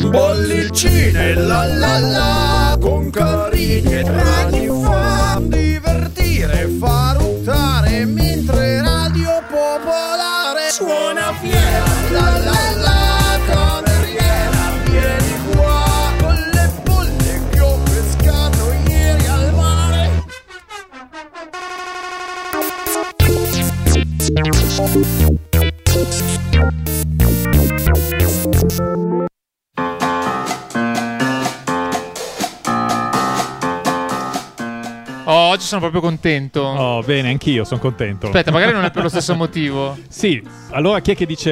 Bollicine la la la con carini e draghi fa divertire, fa ruttare mentre Radio Popolare suona fiera la la la cameriera vieni qua con le bolle che ho pescato ieri al mare oggi sono proprio contento. Oh, bene, anch'io sono contento. Aspetta, magari non è per lo stesso motivo. Sì, allora chi è che dice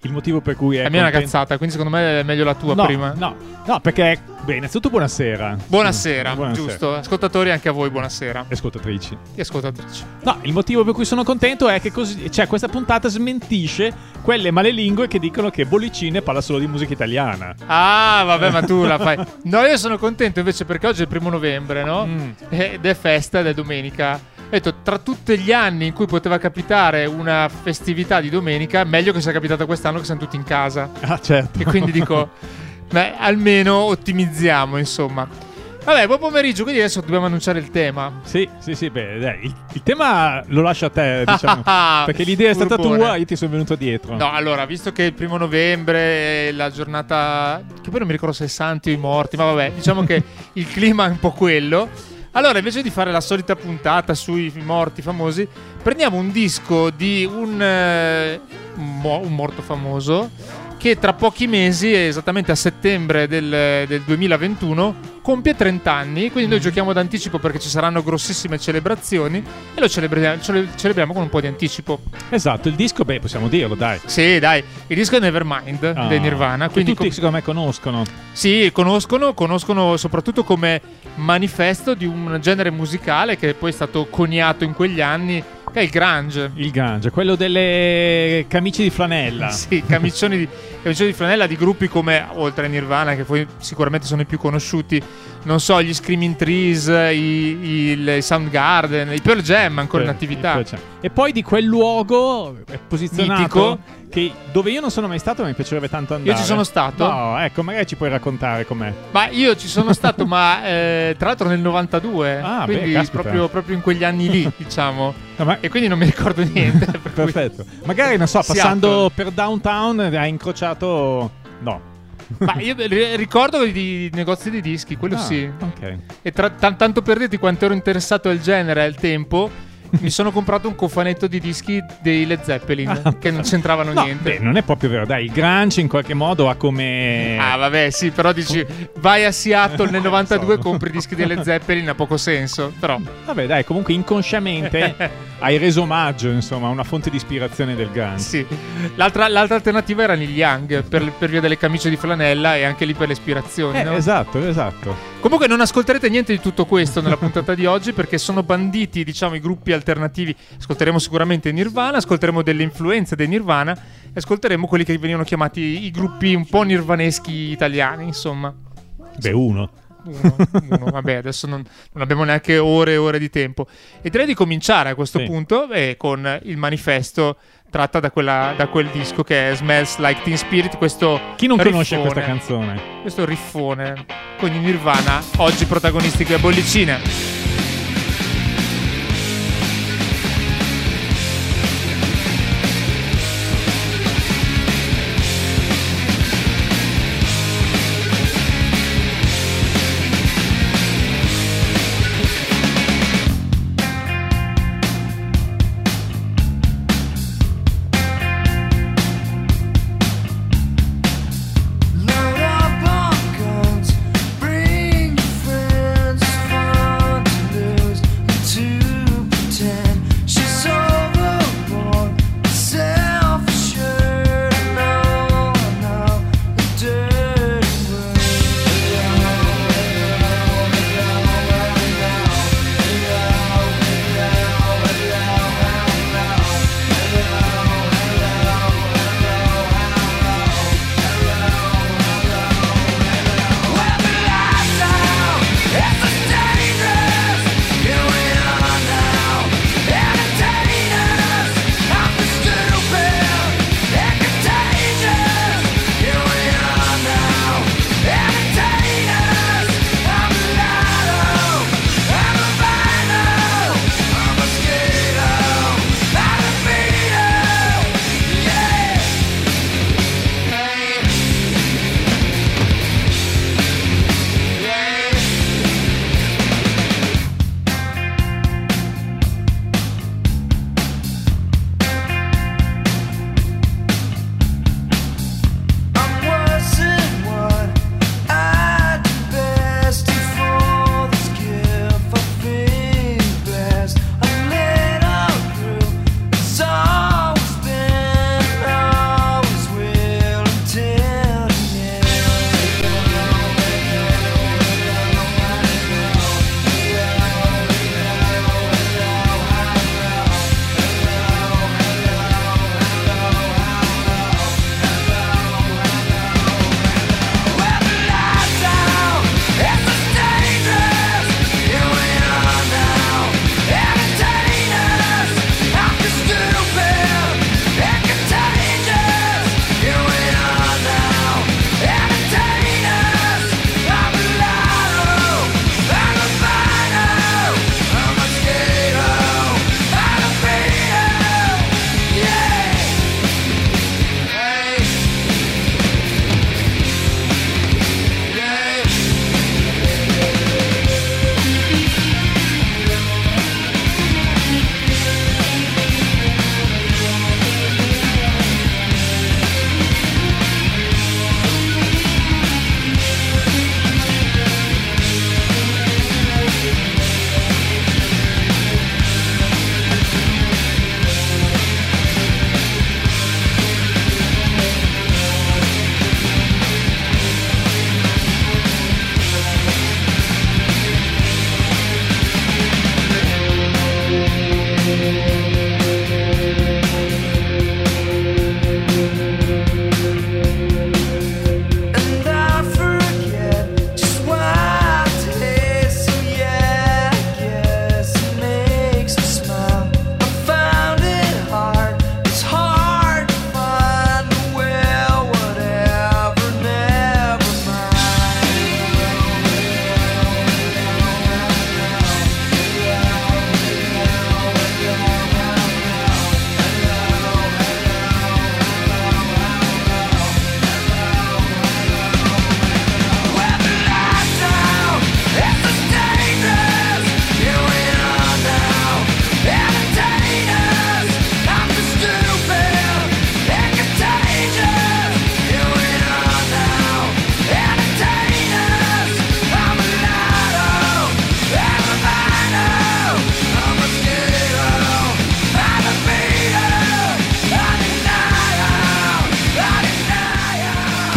il motivo per cui è La mia è una cazzata, quindi secondo me è meglio la tua no, prima. No, no, perché, beh, innanzitutto buonasera. Buonasera, Buonasera. giusto. Ascoltatori, anche a voi, buonasera. E Ascoltatrici. E ascoltatrici. No, il motivo per cui sono contento è che così, cioè, questa puntata smentisce quelle malelingue che dicono che Bollicine parla solo di musica italiana. Ah, vabbè, ma tu la fai. No, io sono contento invece perché oggi è il primo novembre, no? Mm. Ed è festa ed è domenica. Ho detto, tra tutti gli anni in cui poteva capitare una festività di domenica, meglio che sia capitato quest'anno che siamo tutti in casa. Ah, certo. E quindi dico, beh, almeno ottimizziamo, insomma. Vabbè, buon pomeriggio, quindi adesso dobbiamo annunciare il tema. Sì, sì, sì, beh, dai, il, il tema lo lascio a te, diciamo. perché l'idea è stata Furbone. tua, io ti sono venuto dietro. No, allora, visto che il primo novembre è la giornata. che poi non mi ricordo se è santi o i morti, ma vabbè, diciamo che il clima è un po' quello. Allora, invece di fare la solita puntata sui morti famosi, prendiamo un disco di un, eh, mo- un morto famoso che tra pochi mesi, esattamente a settembre del, del 2021, compie 30 anni. Quindi noi giochiamo d'anticipo perché ci saranno grossissime celebrazioni e lo celebriamo, cele- celebriamo con un po' di anticipo. Esatto, il disco, beh, possiamo dirlo, dai. Sì, dai, il disco è Nevermind Ah, dei Nirvana. che Quindi tutti, com- secondo me, conoscono. sì, conoscono, conoscono soprattutto come manifesto di un genere musicale che poi è stato coniato in quegli anni, che è il grunge. Il Gange, quello delle camicie di flanella. Sì, camicioni di, camicioni di flanella di gruppi come, oltre a Nirvana, che poi sicuramente sono i più conosciuti, non so, gli Screaming Trees, i, i- il Soundgarden, i Pearl Jam ancora in Sì, attività. E poi di quel luogo è posizionato Mitico. Che dove io non sono mai stato, ma mi piacerebbe tanto andare. Io ci sono stato. No, ecco, magari ci puoi raccontare com'è. Ma io ci sono stato, ma eh, tra l'altro nel 92, Ah, beh, quindi caspita. proprio, proprio in quegli anni lì, diciamo. No, ma- E quindi non mi ricordo niente. per cui- Perfetto. Magari, non so, Seattle. passando per downtown hai incrociato... No. Ma io ri- ricordo di negozi di dischi, quello Ah, sì. Ok. E tra- tan- tanto per dirti quanto ero interessato al genere al tempo, mi sono comprato un cofanetto di dischi dei Led Zeppelin, Ah, che non c'entravano No, niente. beh, non è proprio vero. Dai, il grunge in qualche modo ha come... Ah, vabbè, sì, però dici vai a Seattle nel 92 e compri dischi dei Led Zeppelin, ha poco senso. Però, Vabbè, dai, comunque inconsciamente hai reso omaggio, insomma, a una fonte di ispirazione del grunge. sì. L'altra, l'altra alternativa era Neil Young, per, per via delle camicie di flanella e anche lì per le ispirazioni. Eh, no? esatto, esatto. Comunque non ascolterete niente di tutto questo nella puntata di oggi perché sono banditi, diciamo, i gruppi alternativi. Ascolteremo sicuramente Nirvana, ascolteremo delle influenze dei Nirvana e ascolteremo quelli che venivano chiamati i gruppi un po' nirvaneschi italiani, insomma. Beh, uno. Uno, uno, vabbè, adesso non, non abbiamo neanche ore e ore di tempo. E direi di cominciare a questo Sì. punto eh, con il manifesto tratta da, quella- da quel disco che è Smells Like Teen Spirit. Questo Chi non conosce riffone. questa canzone? Questo riffone con i Nirvana, oggi protagonisti a Bollicine.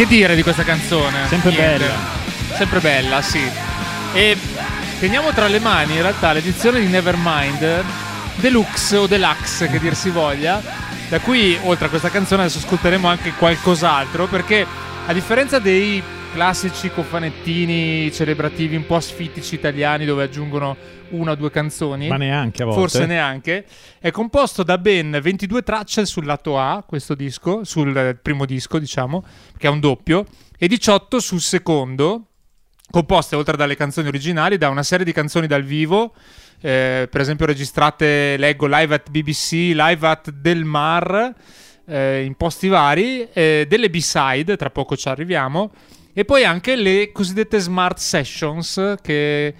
Che dire di questa canzone? Sempre Niente. bella. Sempre bella, sì. E teniamo tra le mani in realtà l'edizione di Nevermind Deluxe o Deluxe che dir si voglia, da cui oltre a questa canzone adesso ascolteremo anche qualcos'altro perché a differenza dei classici cofanettini celebrativi un po' asfittici italiani dove aggiungono una o due canzoni, Ma neanche a volte. forse neanche, è composto da ben 22 tracce sul lato A, questo disco, sul primo disco diciamo, che è un doppio, e 18 sul secondo, composte oltre dalle canzoni originali da una serie di canzoni dal vivo, eh, per esempio registrate, leggo, live at BBC, live at Del Mar, eh, in posti vari, eh, delle B-side, tra poco ci arriviamo, e poi anche le cosiddette smart sessions che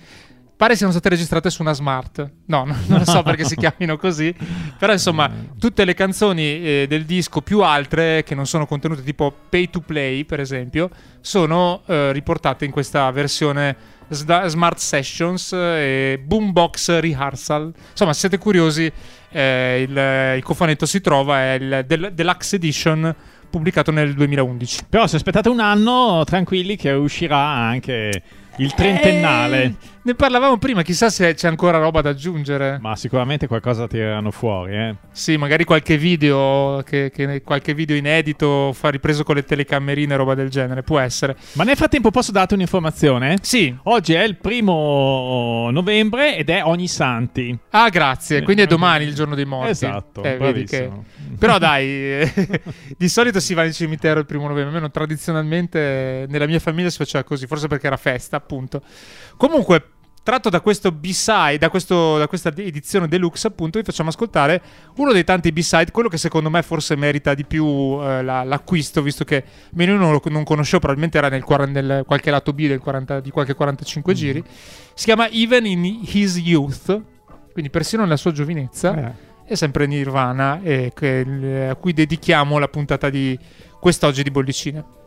pare siano state registrate su una smart. No, no, non lo so perché si chiamino così, però insomma tutte le canzoni eh, del disco più altre che non sono contenute tipo Pay to Play per esempio sono eh, riportate in questa versione sda- Smart Sessions eh, e Boombox Rehearsal. Insomma, se siete curiosi, eh, il, il cofanetto si trova, è il del- Deluxe Edition pubblicato nel 2011. Però se aspettate un anno, tranquilli che uscirà anche il trentennale. Eh, ne parlavamo prima, chissà se c'è ancora roba da aggiungere. Ma sicuramente qualcosa tireranno fuori, eh. Sì, magari qualche video, che, che- qualche video inedito, fa ripreso con le telecamerine, roba del genere, può essere. Ma nel frattempo posso darti un'informazione? Sì. Oggi è il primo novembre ed è Ogni Santi. Ah, grazie. Quindi è domani il giorno dei morti. Esatto, Eh, vedi che... bravissimo. Però dai, eh, di solito si va in cimitero il primo novembre, almeno tradizionalmente nella mia famiglia si faceva così, forse perché era festa, appunto. Comunque, tratto da questo B-side, da, questo- da questa edizione deluxe, appunto, vi facciamo ascoltare uno dei tanti B-side, quello che secondo me forse merita di più eh, la- l'acquisto, visto che almeno io non lo non conoscevo, probabilmente era nel, 40 nel qualche lato B del 40 di qualche 45 giri. Si chiama Even in His Youth, quindi persino nella sua giovinezza Eh. è sempre Nirvana e che- a cui dedichiamo la puntata di quest'oggi di bollicine.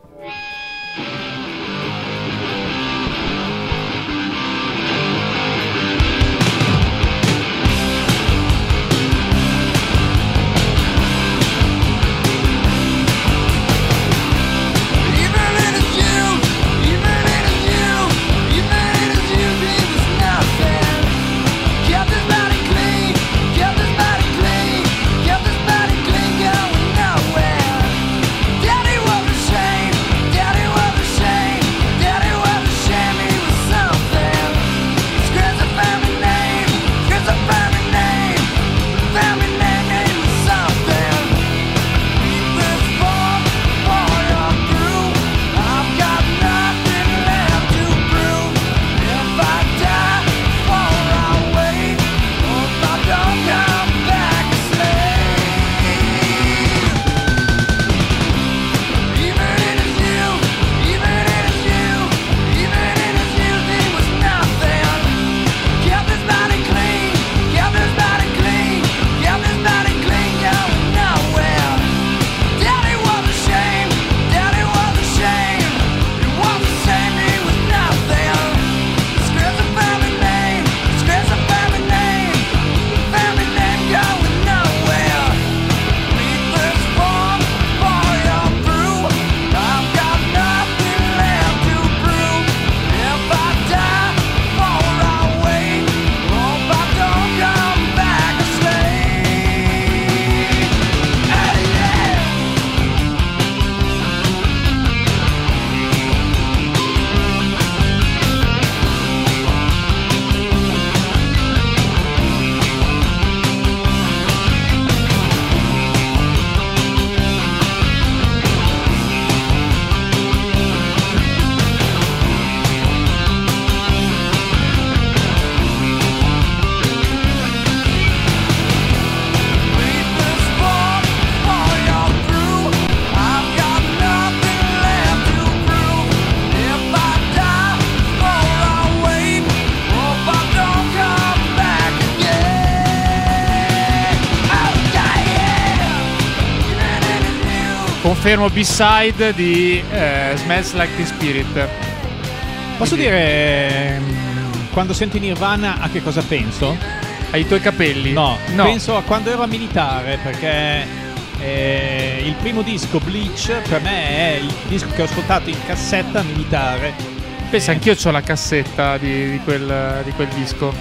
Confermo B-side di eh, Smells Like Teen Spirit. Posso Quindi- dire mm, quando sento Nirvana a che cosa penso? Ai tuoi capelli? No, no. penso a quando ero militare perché Eh, il primo disco, Bleach, per me è il disco che ho ascoltato in cassetta militare. Pensa, Eh, anch'io ho la cassetta di, di quel, di quel disco.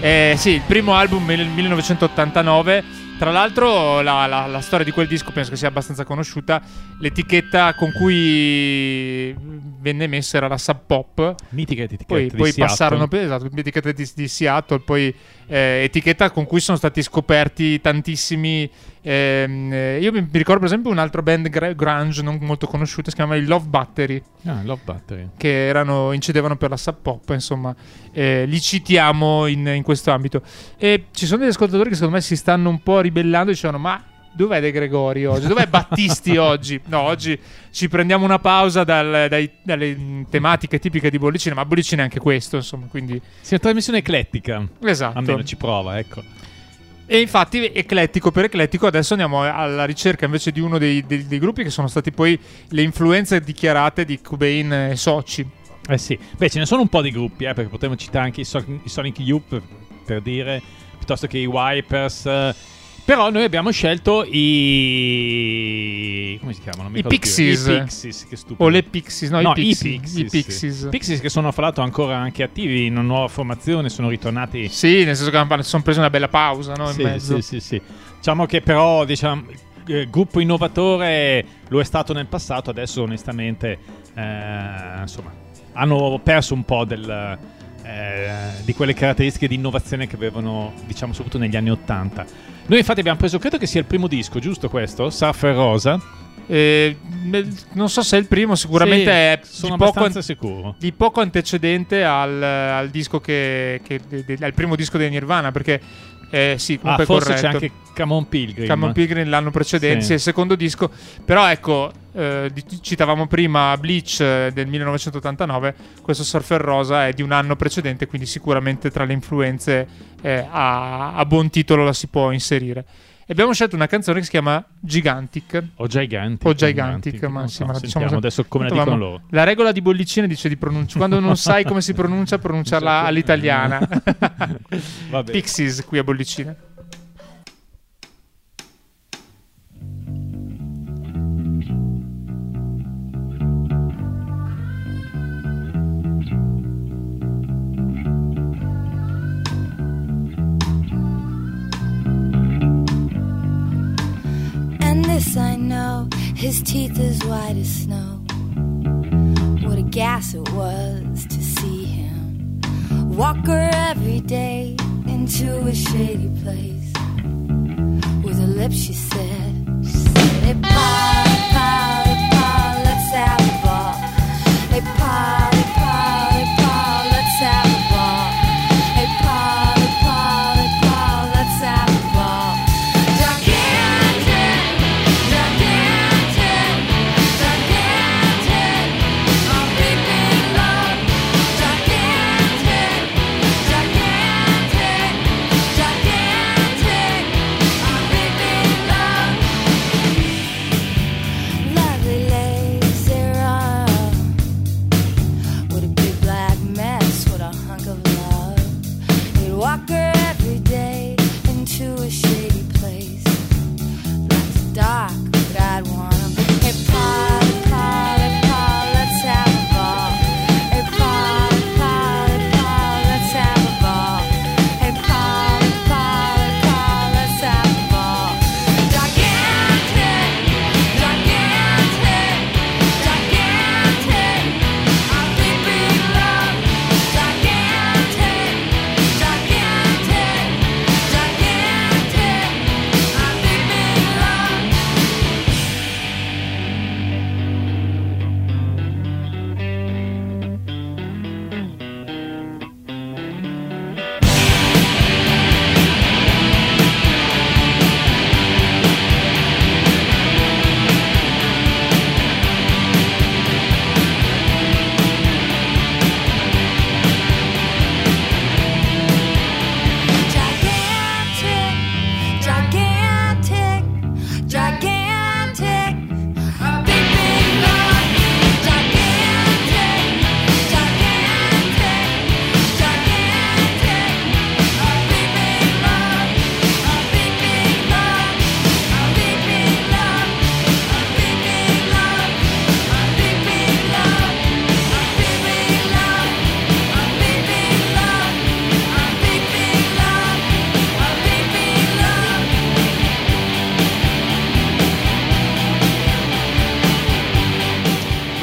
Eh, sì, il primo album nel 1989. Tra l'altro, la, la- la storia di quel disco penso che sia abbastanza conosciuta. L'etichetta con cui venne messa era la Sub Pop. Mitica etichetta Poi, di poi Seattle. passarono per esatto, etichetta di, di Seattle, poi eh, etichetta con cui sono stati scoperti tantissimi. ehm, eh, io mi, ricordo, per esempio, un altro band grunge non molto conosciuto, si chiama i Love Battery Ah, Love Battery. che erano, incedevano per la Sub Pop, insomma, eh, li citiamo in, in questo ambito. E ci sono degli ascoltatori che secondo me si stanno un po' ribellando e dicevano: Ma dov'è De Gregori oggi? Dov'è Battisti oggi? No, oggi ci prendiamo una pausa dal- dai- dalle mm, tematiche tipiche di Bollicina, ma Bollicina è anche questo, insomma, quindi Sì, una trasmissione eclettica. esatto. Almeno ci prova, ecco. E infatti, eclettico per eclettico, adesso andiamo alla ricerca invece di uno dei, dei- dei gruppi che sono stati poi le influenze dichiarate di Cobain e Soci. Eh sì, beh, ce ne sono un po' di gruppi, eh, perché potremmo citare anche i, So- i Sonic Youth per, per dire, piuttosto che i Wipers. eh. Però noi abbiamo scelto i. come si chiamano? I. Pixies. I Pixies, che stupido. O le Pixies, no, No, i Pixies. i Pixies. I Pixies. sì. Pixies che sono fra l'altro ancora anche attivi in una nuova formazione, sono ritornati. Sì, nel senso che hanno- sono presi una bella pausa no, in sì, mezzo. sì, sì, sì. Diciamo che però, diciamo, eh, gruppo innovatore lo è stato nel passato, adesso onestamente, eh, insomma, hanno perso un po' del, eh, di quelle caratteristiche di innovazione che avevano, diciamo, soprattutto negli anni Ottanta. Noi infatti abbiamo preso, credo che sia il primo disco, giusto questo? Surfer Rosa. Eh, non so se è il primo, sicuramente Sì, è sono di poco, sicuro. di poco antecedente al, al disco che, che- de- de- al primo disco dei Nirvana, perché eh, sì, Ah, comunque è forse c'è corretto. anche Come On Pilgrim. Cameron Pilgrim l'anno precedente, Sì. il secondo disco. Però ecco, eh, citavamo prima Bleach eh, del 1989, questo Surfer Rosa è di un anno precedente, quindi sicuramente tra le influenze eh, a, a buon titolo la si può inserire. E abbiamo scelto una canzone che si chiama Gigantic. O Gigantic. O Gigantic, ma sì, so, ma diciamo- adesso come la Tanto dicono loro. La regola di bollicine dice di pronunciare. Quando non sai come si pronuncia, pronunciarla all'italiana. Vabbè. Pixies qui a bollicine. This I know, his teeth as white as snow. What a gas it was to see him walk her every day into a shady place. With her lips, she said, she said, Hey, Pa, Pa, Pa, let's have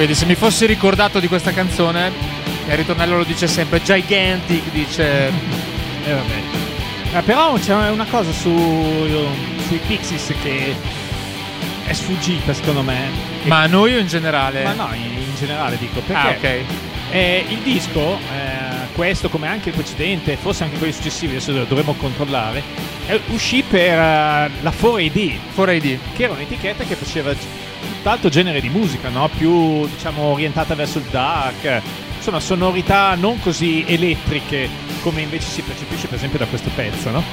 Vedi, se mi fossi ricordato di questa canzone, il ritornello lo dice sempre, Gigantic dice... Eh, vabbè. Eh, però c'è una cosa su, sui Pixies che è sfuggita secondo me. Ma a noi o in generale? Ma no, in, generale dico perché Ah, ok. eh, il disco, eh, questo come anche il precedente, forse anche quelli successivi, adesso dovremmo controllare, uscì per eh, la 4AD, 4AD. che era un'etichetta che faceva tutt'altro genere di musica, no? più diciamo orientata verso il dark, insomma sonorità non così elettriche come invece si percepisce per esempio da questo pezzo, no?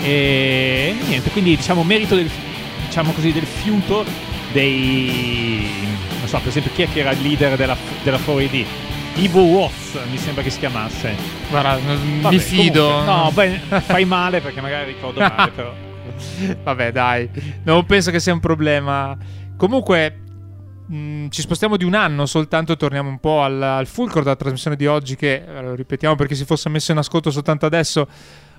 E niente, quindi diciamo merito del, diciamo così, del fiuto dei... non so, per esempio chi è che era il leader della, della 4AD? Ivo Watts mi sembra che si chiamasse. Guarda, Vabbè, mi fido. comunque, no, beh, fai male perché magari ricordo male però. Vabbè, dai, non penso che sia un problema. Comunque, mh, ci spostiamo di un anno soltanto, torniamo un po' al, al fulcro della trasmissione di oggi, che eh, lo ripetiamo perché si fosse messo in ascolto soltanto adesso.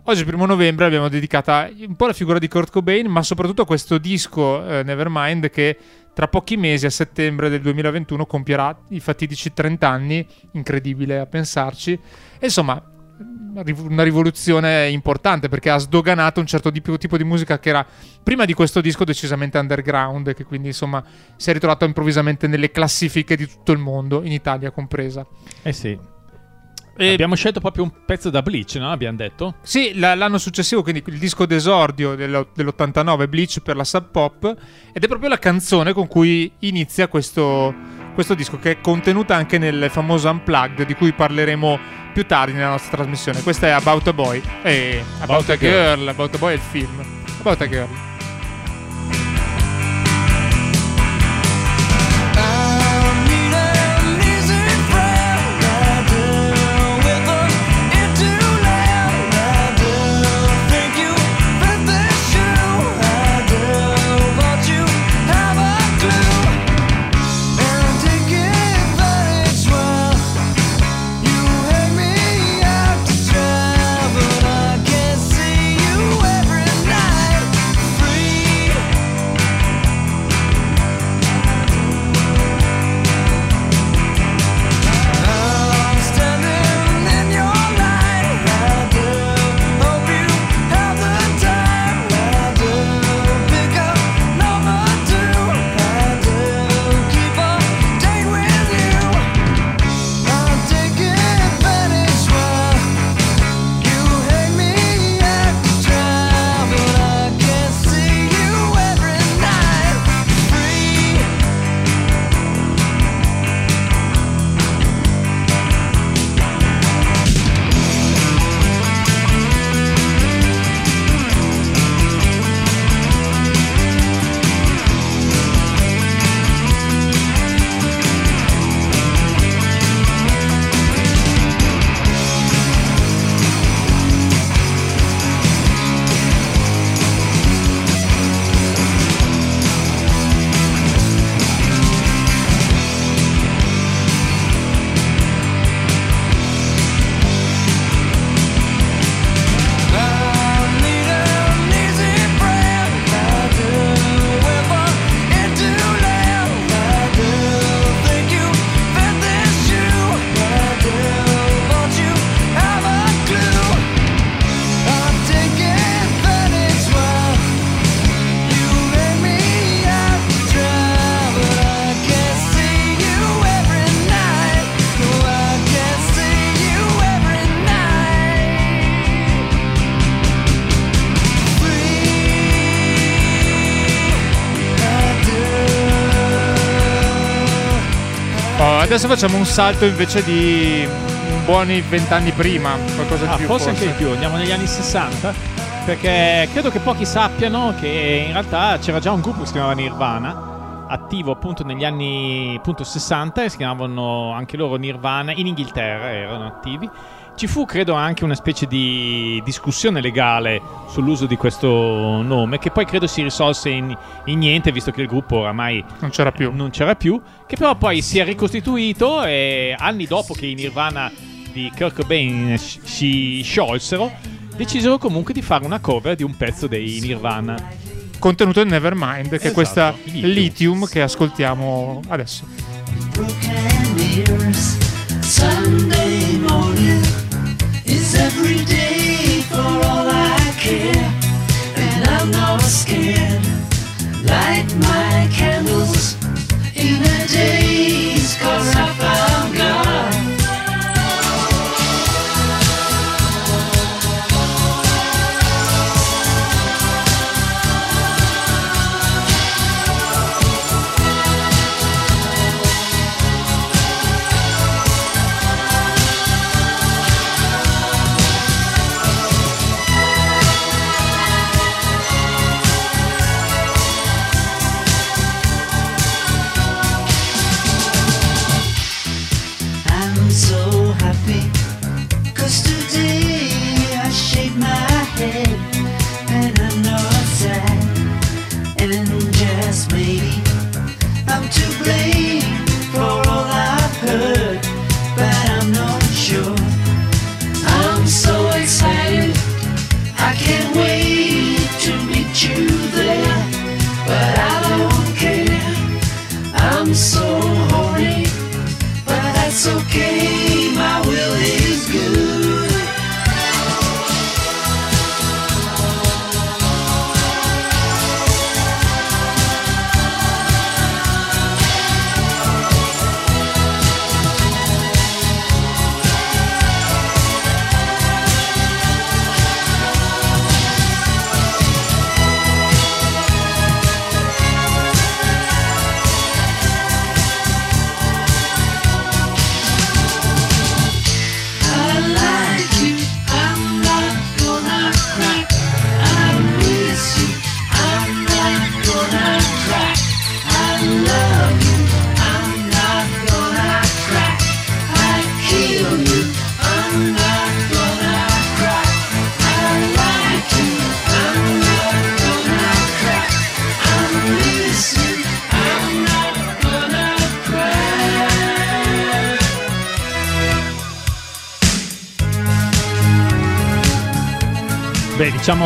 Oggi, primo novembre, abbiamo dedicata un po' alla figura di Kurt Cobain, ma soprattutto a questo disco eh, Nevermind che tra pochi mesi, a settembre del 2021, compierà i fatidici 30 anni. Incredibile a pensarci. Insomma, una riv- una rivoluzione importante perché ha sdoganato un certo tipo, tipo di musica che era prima di questo disco decisamente underground e che quindi insomma si è ritrovato improvvisamente nelle classifiche di tutto il mondo, in Italia compresa. Eh sì. E- Abbiamo scelto proprio un pezzo da Bleach, no? Abbiamo detto? Sì, la- l'anno successivo, quindi il disco d'esordio dello- dell'89, Bleach per la Sub Pop, ed è proprio la canzone con cui inizia questo, questo disco, che è contenuta anche nel famoso Unplugged, di cui parleremo più tardi nella nostra trasmissione. Questa è About a Boy, e About, About a a Girl. Girl, About a Boy è il film. About a Girl. Adesso facciamo un salto invece di buoni vent'anni prima, qualcosa di Ah, più. forse anche di più, andiamo negli anni 60, perché credo che pochi sappiano che in realtà c'era già un gruppo che si chiamava Nirvana, attivo appunto negli anni appunto 60 e si chiamavano anche loro Nirvana, in Inghilterra erano attivi. Ci fu credo anche una specie di discussione legale sull'uso di questo nome, che poi credo si risolse in, in niente, visto che il gruppo oramai Non c'era più. non c'era più, che però poi si è ricostituito e anni dopo che i Nirvana di Kurt Cobain si- sciolsero, decisero comunque di fare una cover di un pezzo dei Nirvana. Contenuto in Nevermind, che è Esatto, questa Lithium. Lithium che ascoltiamo adesso. Sunday every day for all I care, and I'm not scared. Light my candles in the days, cause I yes, maybe.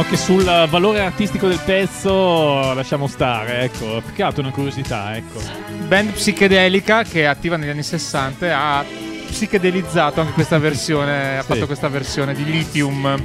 Che sul valore artistico del pezzo lasciamo stare, ecco. Più che altro una curiosità, ecco. Band psichedelica che è attiva negli anni 60 ha psichedelizzato anche questa versione, ha Sì. fatto questa versione di Lithium.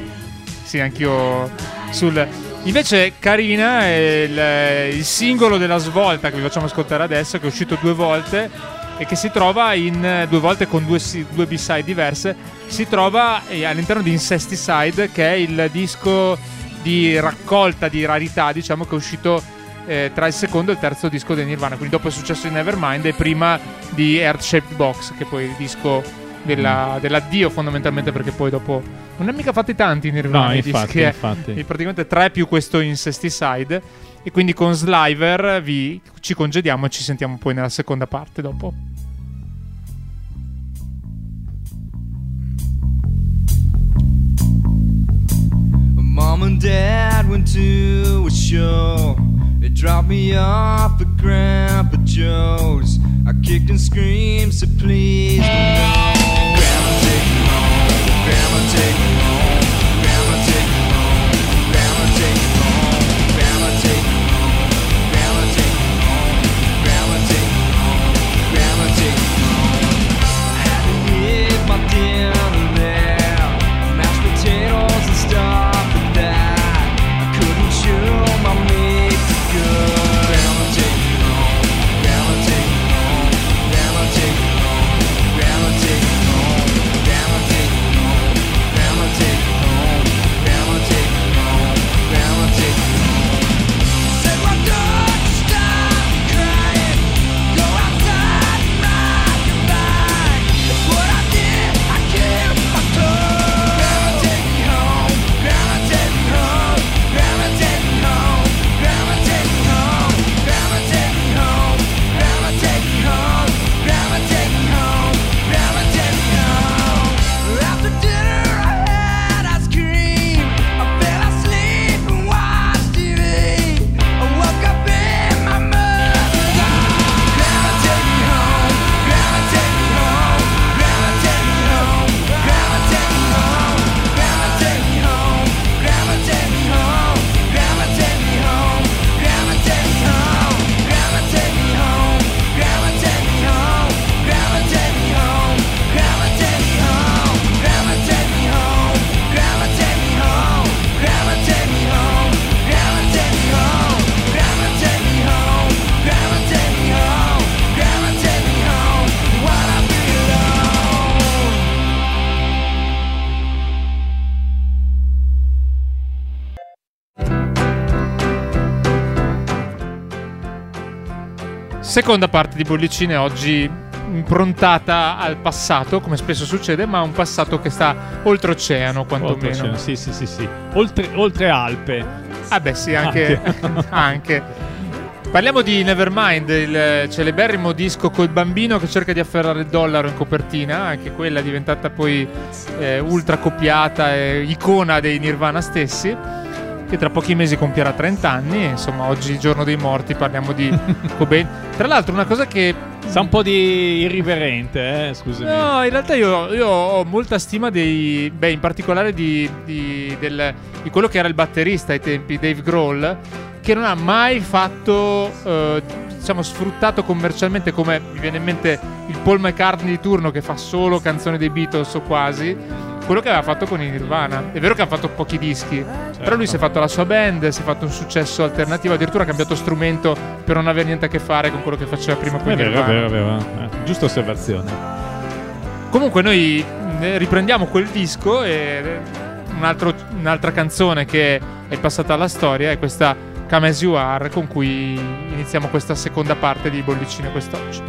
Sì, anch'io sul... Invece carina è il, il singolo della svolta che vi facciamo ascoltare adesso, che è uscito due volte e che si trova in due volte con due, due B-side diverse, si trova eh, all'interno di Incesticide, che è il disco di raccolta di rarità, diciamo che è uscito eh, tra il secondo e il terzo disco di Nirvana, quindi dopo il successo di Nevermind e prima di Earth Shaped Box, che poi è il disco della- dell'addio fondamentalmente perché poi dopo non ne ha mica fatti tanti Nirvana, No, infatti, dischi, eh. infatti. E praticamente tre più questo Incesticide e quindi con Sliver vi, ci congediamo e ci sentiamo poi nella seconda parte dopo. Mom and Dad went to a show. They dropped me off at Grandpa Joe's. I kicked and screamed, so please. Grandma take me home. Grandma take me home. Seconda parte di bollicine oggi improntata al passato, come spesso succede, ma un passato che sta oltreoceano quantomeno. Oltre- sì, sì, sì, sì. Oltre, oltre Alpe. Ah beh sì, anche. anche. Parliamo di Nevermind, il celeberrimo disco col bambino che cerca di afferrare il dollaro in copertina, anche quella diventata poi eh, ultra copiata e icona dei Nirvana stessi, che tra pochi mesi compierà 30 anni, e, insomma oggi giorno dei morti parliamo di Cobain. Tra l'altro una cosa che Sa un po' di irriverente, eh, scusami. No, in realtà io, io ho molta stima dei. Beh, in particolare di, di- del- di quello che era il batterista ai tempi, Dave Grohl, che non ha mai fatto. eh, diciamo, sfruttato commercialmente come mi viene in mente il Paul McCartney di turno che fa solo canzoni dei Beatles o quasi. Quello che aveva fatto con i Nirvana. È vero che ha fatto pochi dischi, però lui si è fatto la sua band, si è fatto un successo alternativo, addirittura ha cambiato strumento per non avere niente a che fare con quello che faceva prima con È i vero, è Nirvana. vero, è vero. Eh, giusta osservazione. Comunque noi eh, riprendiamo quel disco e eh, un altro- un'altra canzone che è passata alla storia è questa Come As You Are con cui iniziamo questa seconda parte di Bollicine quest'oggi.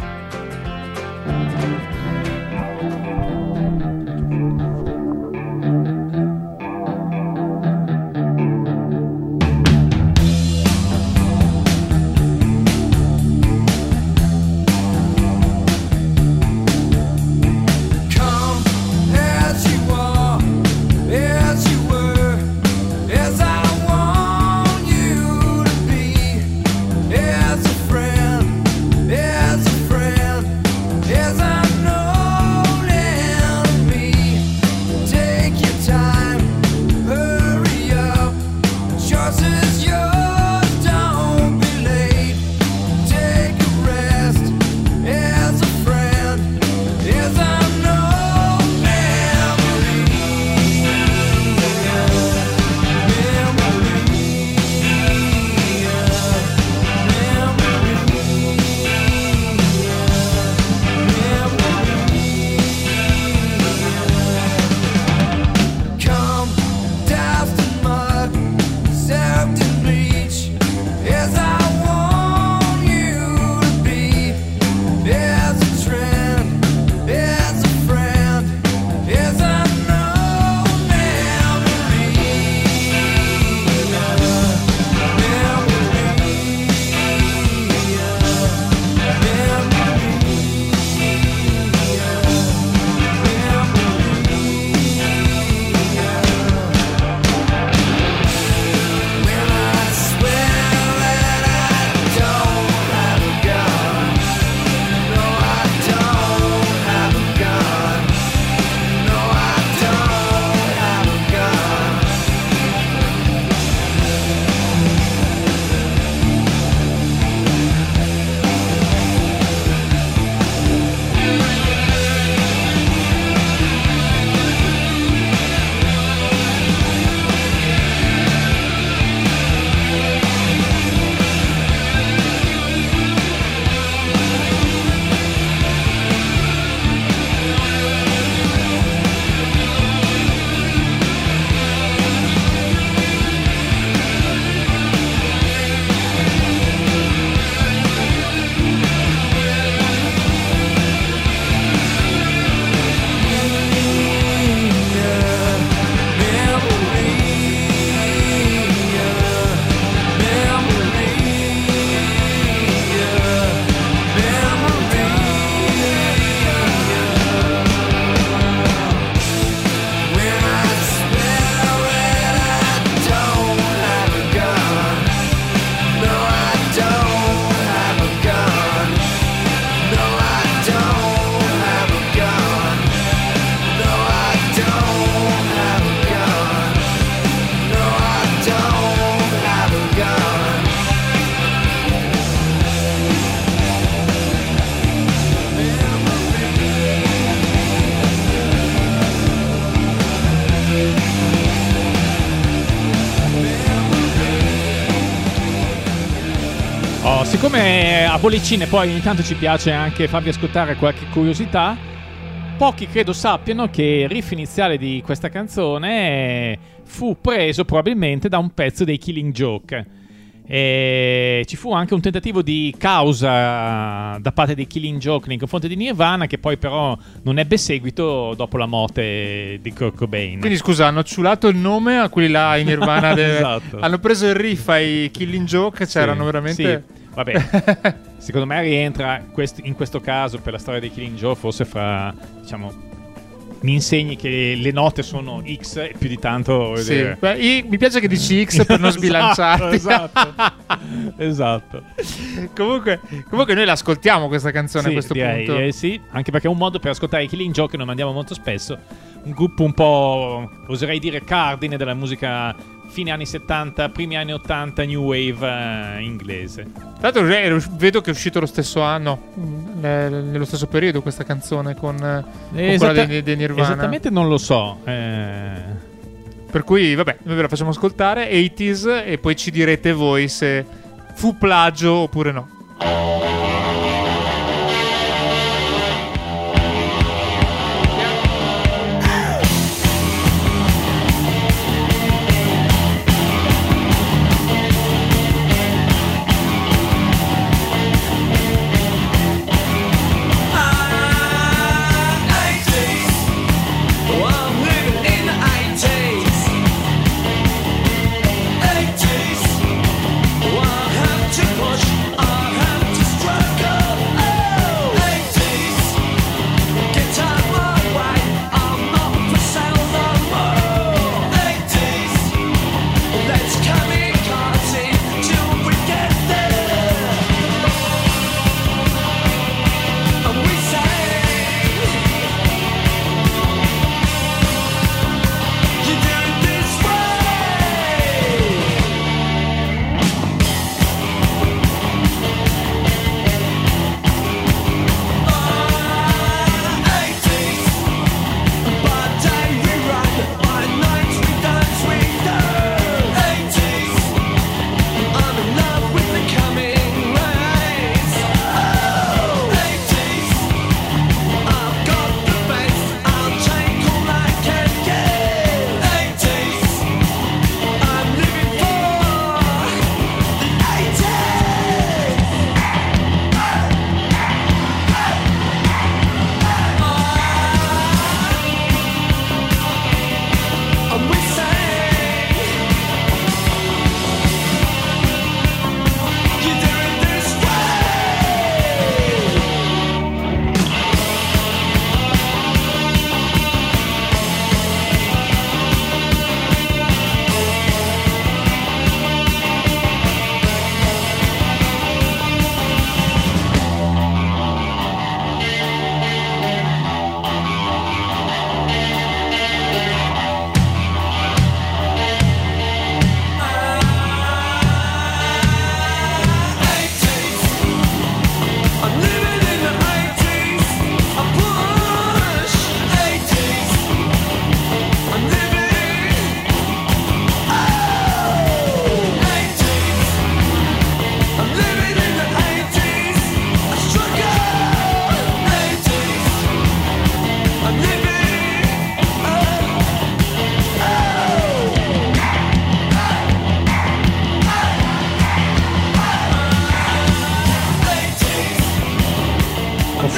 A bollicine poi ogni tanto ci piace anche farvi ascoltare qualche curiosità, pochi credo sappiano che il riff iniziale di questa canzone fu preso probabilmente da un pezzo dei Killing Joke. E ci fu anche un tentativo di causa da parte dei Killing Joke nei confronti di Nirvana, che poi però non ebbe seguito dopo la morte di Kurt Cobain. Quindi scusa, hanno ciulato il nome a quelli là in Nirvana. de- Esatto. Hanno preso il riff ai Killing Joke, c'erano Sì, veramente... sì. Vabbè, secondo me rientra quest- in questo caso per la storia dei Killing Joe forse fra, diciamo, mi insegni che le note sono X e più di tanto... Sì. Beh, io- mi piace che dici X per non sbilanciarti. Esatto, esatto. comunque, comunque noi l'ascoltiamo questa canzone Sì, a questo direi, punto. eh, sì, anche perché è un modo per ascoltare i Killing Joe che noi mandiamo molto spesso. Un gruppo un po', oserei dire, cardine della musica fine anni 70, primi anni 80, new wave eh, inglese. Tra l'altro vedo che è uscito lo stesso anno, mm, ne- nello stesso periodo questa canzone con, eh, con quella dei, dei Nirvana. Esattamente non lo so. eh, Per cui, vabbè, noi ve la facciamo ascoltare, 80s, e poi ci direte voi se fu plagio oppure no.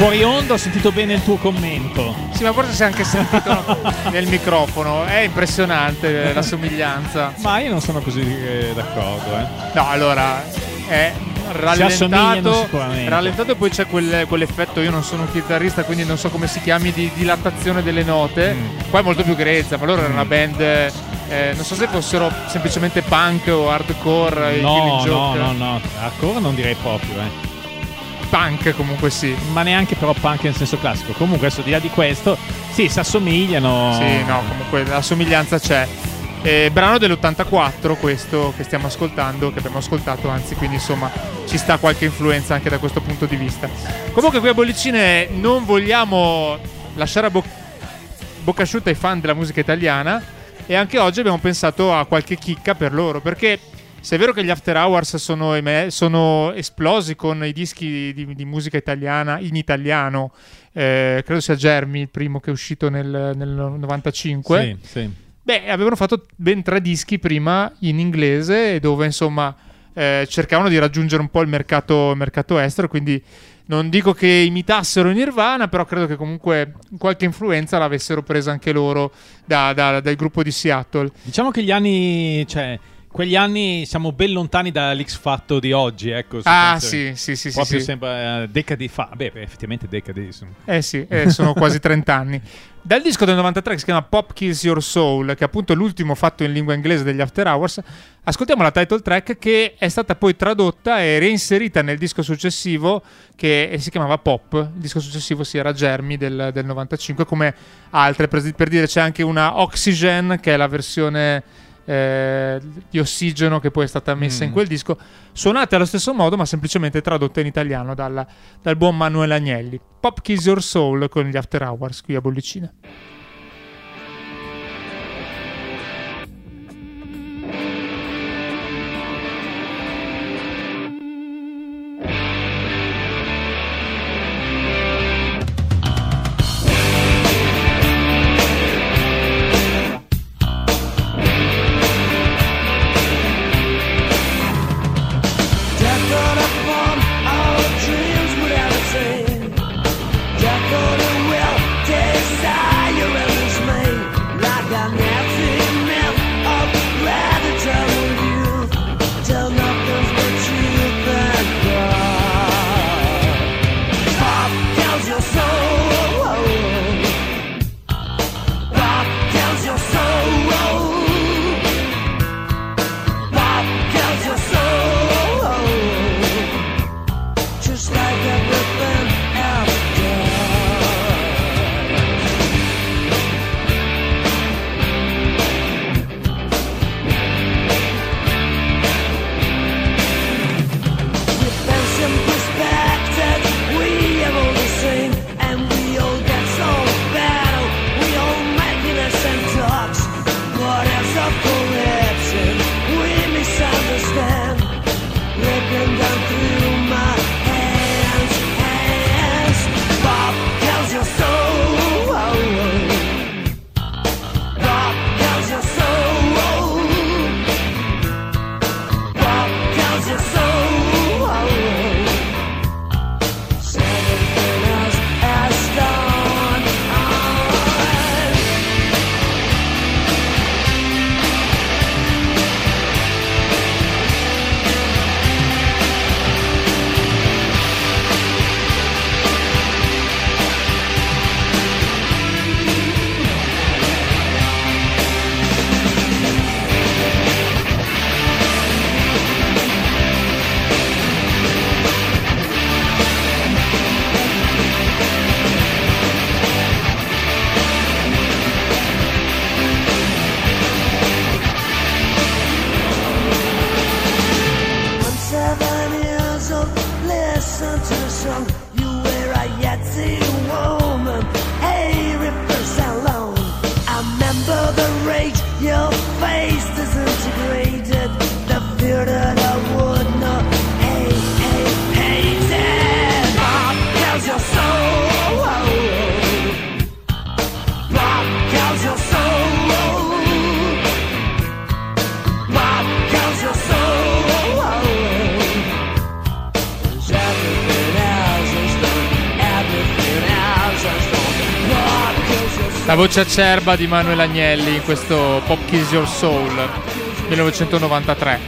Fuori onda ho sentito bene il tuo commento. Sì, ma forse si è anche sentito nel microfono. È impressionante la somiglianza. Ma io non sono così eh, d'accordo, eh. No, allora è rallentato, sicuramente. rallentato e poi c'è quel- quell'effetto. Io non sono un chitarrista, quindi non so come si chiami di dilatazione delle note. Mm. Qua è molto più grezza, ma loro erano una band. eh, non so se fossero semplicemente punk o hardcore. i No, no, no, no. Ancora non direi proprio, eh. Punk comunque sì. Ma neanche però punk nel senso classico. Comunque, adesso di là di questo, sì, si assomigliano. Sì, no, comunque la somiglianza c'è. Eh, brano dell'84 questo che stiamo ascoltando, che abbiamo ascoltato anzi, quindi insomma ci sta qualche influenza anche da questo punto di vista. Comunque qui a Bollicine non vogliamo lasciare a bo- bocca asciutta ai fan della musica italiana e anche oggi abbiamo pensato a qualche chicca per loro, perché se è vero che gli After Hours sono, eme- sono esplosi con i dischi di, di musica italiana in italiano, eh, credo sia Germi il primo che è uscito nel, nel 95. Sì, sì. Beh, avevano fatto ben tre dischi prima in inglese, dove insomma eh, cercavano di raggiungere un po' il mercato, mercato estero, quindi non dico che imitassero Nirvana, però credo che comunque qualche influenza l'avessero presa anche loro da- da- dal gruppo di Seattle. Diciamo che gli anni, cioè, quegli anni siamo ben lontani dall'X Fatto di oggi, ecco. Ah, sì, sì, sì, sì, Proprio sì. sembra eh, decadi fa. Beh, effettivamente decadi. insomma. Eh sì, eh, sono quasi 30 anni. Dal disco del 93 che si chiama Pop Kills Your Soul, che è appunto l'ultimo fatto in lingua inglese degli After Hours, ascoltiamo la title track che è stata poi tradotta e reinserita nel disco successivo che si chiamava Pop. Il disco successivo si era Germi del, del 95, come altre. Per, per dire c'è anche una Oxygen, che è la versione eh, di ossigeno che poi è stata messa in Mm. quel disco, suonate allo stesso modo ma semplicemente tradotte in italiano dalla- dal buon Manuel Agnelli. Pop Kiss Your Soul con gli After Hours qui a Bollicina. Voce acerba di Manuel Agnelli in questo Pop Kiss Your Soul 1993.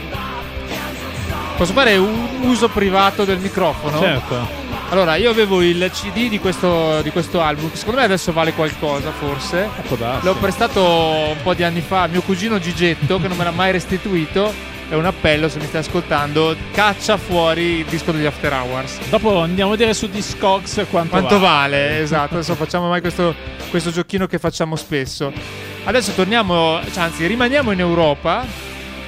Posso fare un uso privato del microfono? Certo. Allora, io avevo il CD di questo, di questo album, che secondo me adesso vale qualcosa, forse. Darsi. L'ho prestato un po' di anni fa a mio cugino Gigetto, che non me l'ha mai restituito. È un appello, se mi stai ascoltando, caccia fuori il disco degli After Hours. Dopo andiamo a vedere su Discogs quanto, Quanto va. vale? Esatto, adesso facciamo mai questo, questo giochino che facciamo spesso. Adesso torniamo, cioè, anzi, rimaniamo in Europa.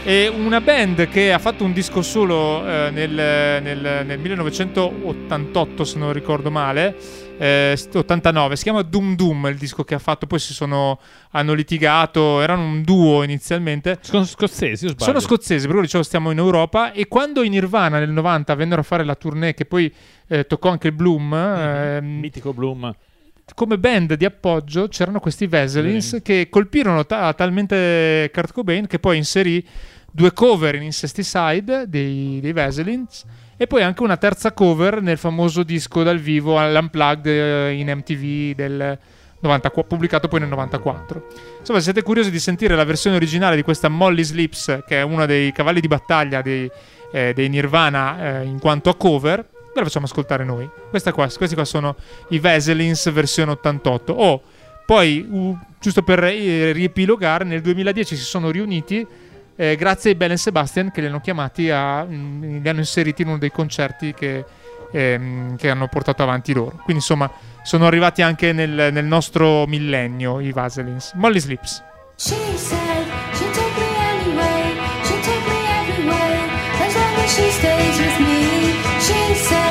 E una band che ha fatto un disco solo eh, nel, nel- nel 1988, se non ricordo male, eh, 89, si chiama Doom Doom il disco che ha fatto, poi si sono, hanno litigato, erano un duo inizialmente. Sono scozzesi, sbaglio? Sono scozzesi, per quello dicevo stiamo in Europa e quando i Nirvana nel 90 vennero a fare la tournée che poi eh, toccò anche il Bloom, ehm, Mitico Bloom. Come band di appoggio c'erano questi Veselins Veselins. che colpirono ta- talmente Kurt Cobain che poi inserì due cover in Incesticide dei, dei Vaselines e poi anche una terza cover nel famoso disco dal vivo all'Unplugged eh, in MTV del 94, pubblicato poi nel 94. Insomma, se siete curiosi di sentire la versione originale di questa Molly Slips, che è uno dei cavalli di battaglia dei, eh, dei Nirvana eh, in quanto a cover, ve la facciamo ascoltare noi. Qua- questi qua sono i Vaselines versione 88. Oh, poi, uh, giusto per eh, riepilogare, nel 2010 si sono riuniti eh, grazie ai Bell and Sebastian che li hanno chiamati a, mm, li hanno inseriti in uno dei concerti che, ehm, che hanno portato avanti loro. Quindi insomma sono arrivati anche nel, nel nostro millennio i Vaselines. Molly Slips. She stays with me. She said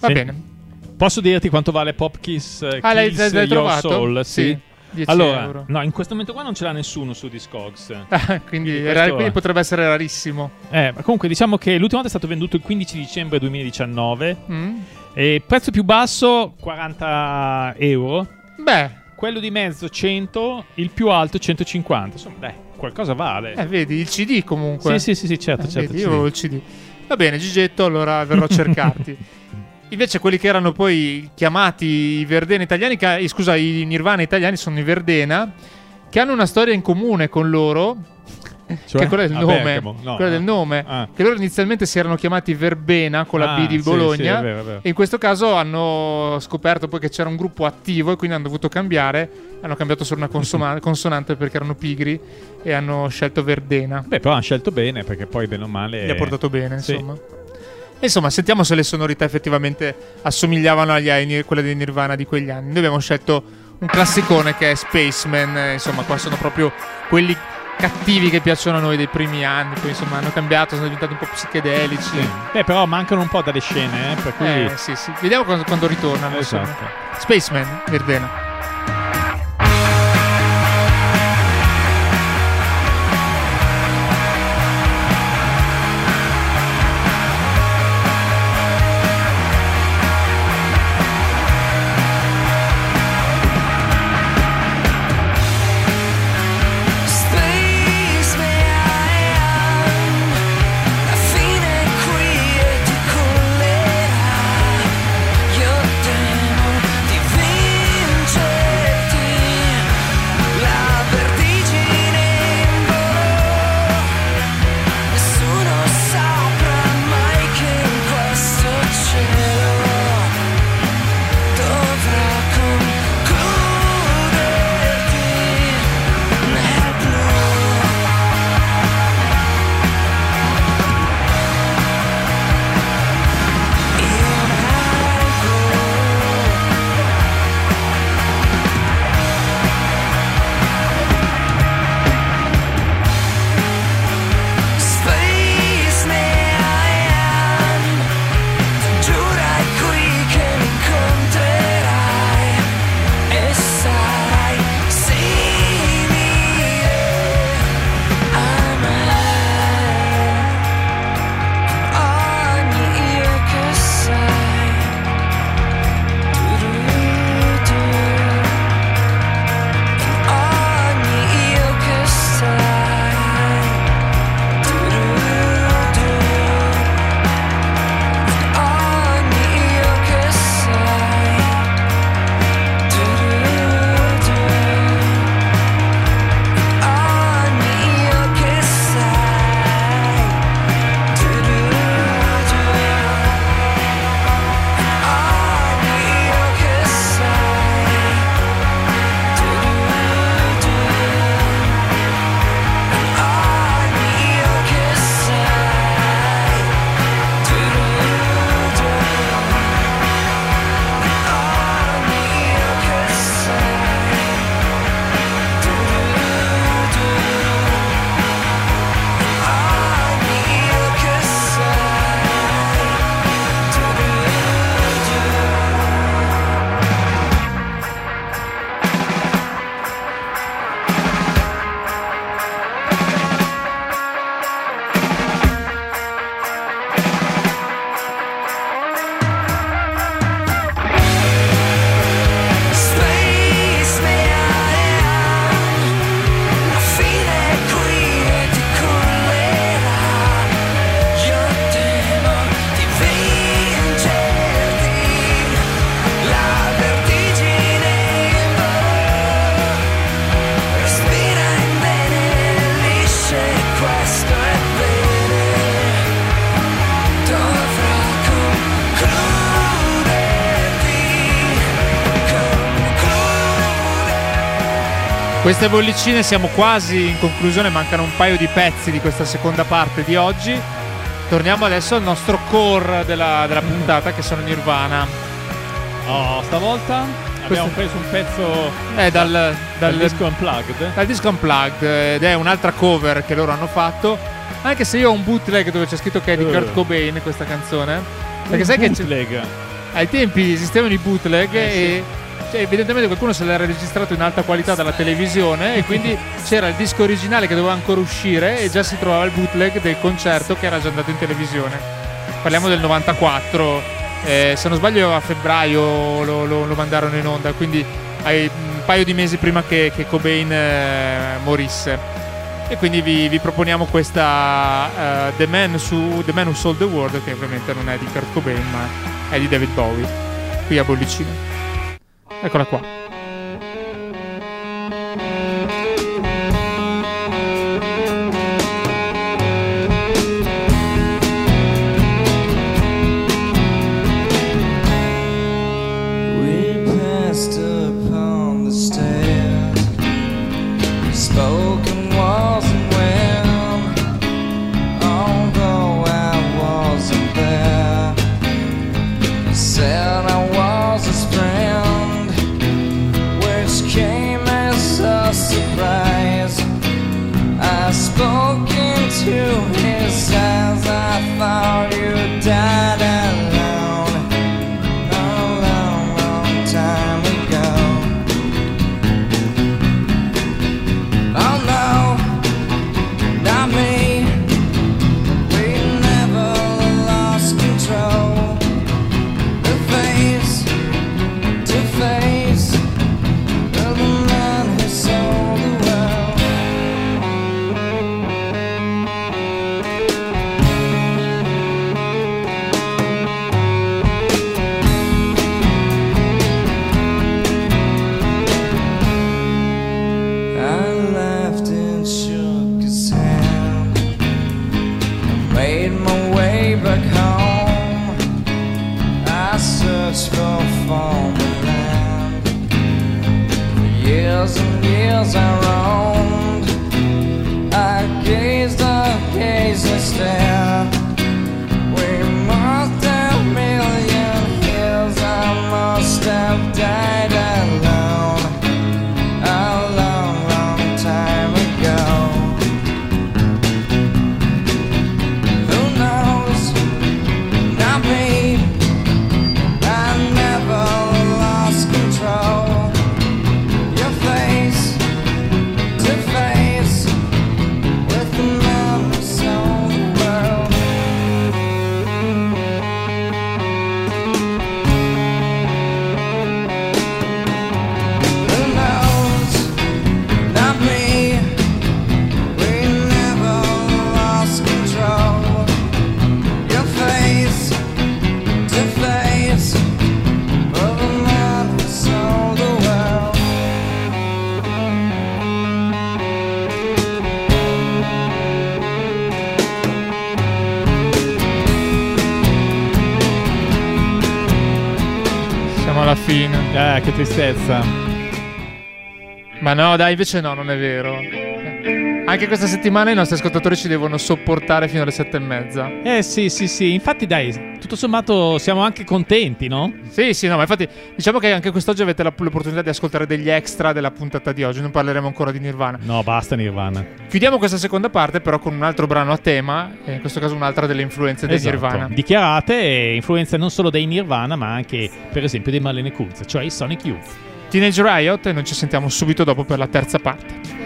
Va Sì. bene. Posso dirti quanto vale Pop Kiss eh, Ah, l'hai, Kiss l'hai- Your trovato? Soul? Sì. 10 Allora, euro. no, in questo momento qua non ce l'ha nessuno su Discogs. Ah, quindi, Quindi era- questo- quindi potrebbe essere rarissimo. Eh, ma comunque diciamo che l'ultima volta è stato venduto il 15 dicembre 2019 Mm? e prezzo più basso 40 euro, Beh, quello di mezzo 100, il più alto 150. Insomma, dai, qualcosa vale. eh, vedi, il CD comunque. sì, sì, sì, sì, certo, Eh, certo. vedi, sì. io avevo il CD. Va bene, Gigetto, allora verrò a cercarti. Invece quelli che erano poi chiamati i Verdena italiani, che- eh, scusa, i Nirvana italiani sono i Verdena, che hanno una storia in comune con loro, Cioè? che è quella del A nome. No, quella ah. del nome. Ah. Che loro inizialmente si erano chiamati Verbena con la Ah, B di sì, Bologna. sì, è vero, vero. E in questo caso hanno scoperto poi che c'era un gruppo attivo e quindi hanno dovuto cambiare. Hanno cambiato solo una consoma- consonante perché erano pigri e hanno scelto Verdena. Beh, però hanno scelto bene perché poi bene o male... Gli ha portato bene, Sì. insomma. Insomma, sentiamo se le sonorità effettivamente assomigliavano agli ai- quelle di Nirvana di quegli anni. Noi abbiamo scelto un classicone che è Spaceman. eh, Insomma, qua sono proprio quelli cattivi che piacciono a noi dei primi anni. Poi insomma hanno cambiato, sono diventati un po' psichedelici. Sì. Beh, però mancano un po' dalle scene, eh, per cui... Eh, sì, sì. Vediamo quando, quando ritornano. insomma. Esatto. Spaceman, Verdena. Queste bollicine siamo quasi in conclusione, mancano un paio di pezzi di questa seconda parte di oggi. Torniamo adesso al nostro core della, della puntata che sono Nirvana. Oh, stavolta abbiamo preso un pezzo Eh, dal, dal dal, disco Unplugged. dal disco Unplugged ed è un'altra cover che loro hanno fatto. Anche se io ho un bootleg dove c'è scritto che è di Eh. Kurt Cobain questa canzone. Perché sai che c'è- bootleg. ai tempi esistevano i bootleg Eh, sì. Cioè, evidentemente qualcuno se l'era registrato in alta qualità dalla televisione e quindi c'era il disco originale che doveva ancora uscire e già si trovava il bootleg del concerto che era già andato in televisione. Parliamo del 94, eh, se non sbaglio a febbraio lo, lo- lo mandarono in onda, quindi ai- un paio di mesi prima che, che Cobain eh, morisse. E quindi vi, vi proponiamo questa eh, The, Man su, The Man Who Sold the World, che ovviamente non è di Kurt Cobain, ma è di David Bowie, qui a Bollicino. Eccola qua. Eh, che tristezza. Ma no, dai, invece no, non è vero. Anche questa settimana i nostri ascoltatori ci devono sopportare fino alle sette e mezza. Eh sì, sì, sì. Infatti, dai, tutto sommato siamo anche contenti, no? Sì, sì, no, ma infatti diciamo che anche quest'oggi avete la- l'opportunità di ascoltare degli extra della puntata di oggi. Non parleremo ancora di Nirvana. No, basta Nirvana. Chiudiamo questa seconda parte, però, con un altro brano a tema, e in questo caso un'altra delle influenze di Esatto. Nirvana. Dichiarate e influenze non solo dei Nirvana, ma anche, per esempio, dei Marlene Kunz, cioè i Sonic Youth. Teenage Riot, e noi ci sentiamo subito dopo per la terza parte.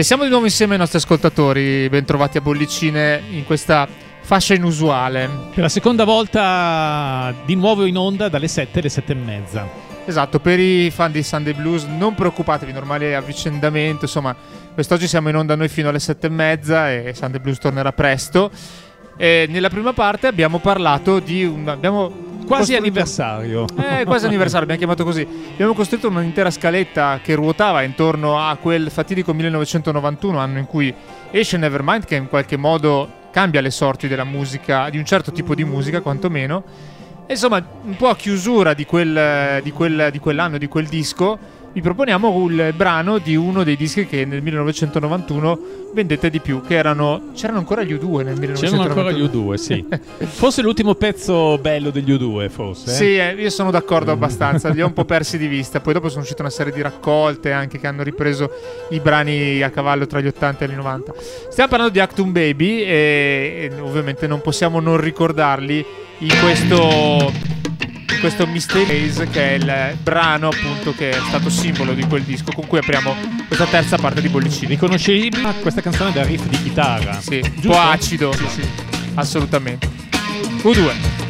E siamo di nuovo insieme ai nostri ascoltatori, bentrovati a Bollicine in questa fascia inusuale. Per la seconda volta di nuovo in onda dalle 7 alle 7 e mezza. Esatto, per i fan di Sunday Blues non preoccupatevi, normale avvicendamento, insomma, quest'oggi siamo in onda noi fino alle sette e mezza e Sunday Blues tornerà presto. E nella prima parte abbiamo parlato di un... Abbiamo Quasi anniversario. Eh, quasi anniversario, abbiamo chiamato così. Abbiamo costruito un'intera scaletta che ruotava intorno a quel fatidico 1991, anno in cui esce Nevermind, che in qualche modo cambia le sorti della musica, di un certo tipo di musica, quantomeno. E insomma, un po' a chiusura di, quel, di, quel- di quell'anno, di quel disco, vi proponiamo il brano di uno dei dischi che nel 1991 vendette di più, che erano... C'erano ancora gli U2 nel 1991. C'erano ancora gli U2, sì. Forse l'ultimo pezzo bello degli U2, forse. eh? Sì, eh, io sono d'accordo abbastanza, li ho un po' persi di vista. Poi dopo sono uscite una serie di raccolte anche che hanno ripreso i brani a cavallo tra gli 80 e gli 90. Stiamo parlando di Actum Baby e, e ovviamente non possiamo non ricordarli in questo questo Mystery Maze che è il brano appunto che è stato simbolo di quel disco con cui apriamo questa terza parte di Bollicini. Riconoscevi questa canzone da riff di chitarra? Sì, un po' acido, sì, sì, assolutamente. U2.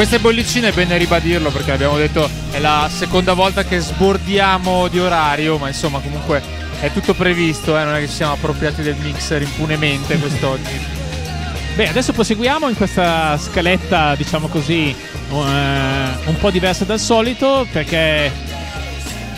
Queste bollicine è bene ribadirlo perché abbiamo detto è la seconda volta che sbordiamo di orario, ma insomma comunque è tutto previsto, eh, non è che ci siamo appropriati del mixer impunemente quest'oggi. Beh, adesso proseguiamo in questa scaletta, diciamo così, eh, un po' diversa dal solito, perché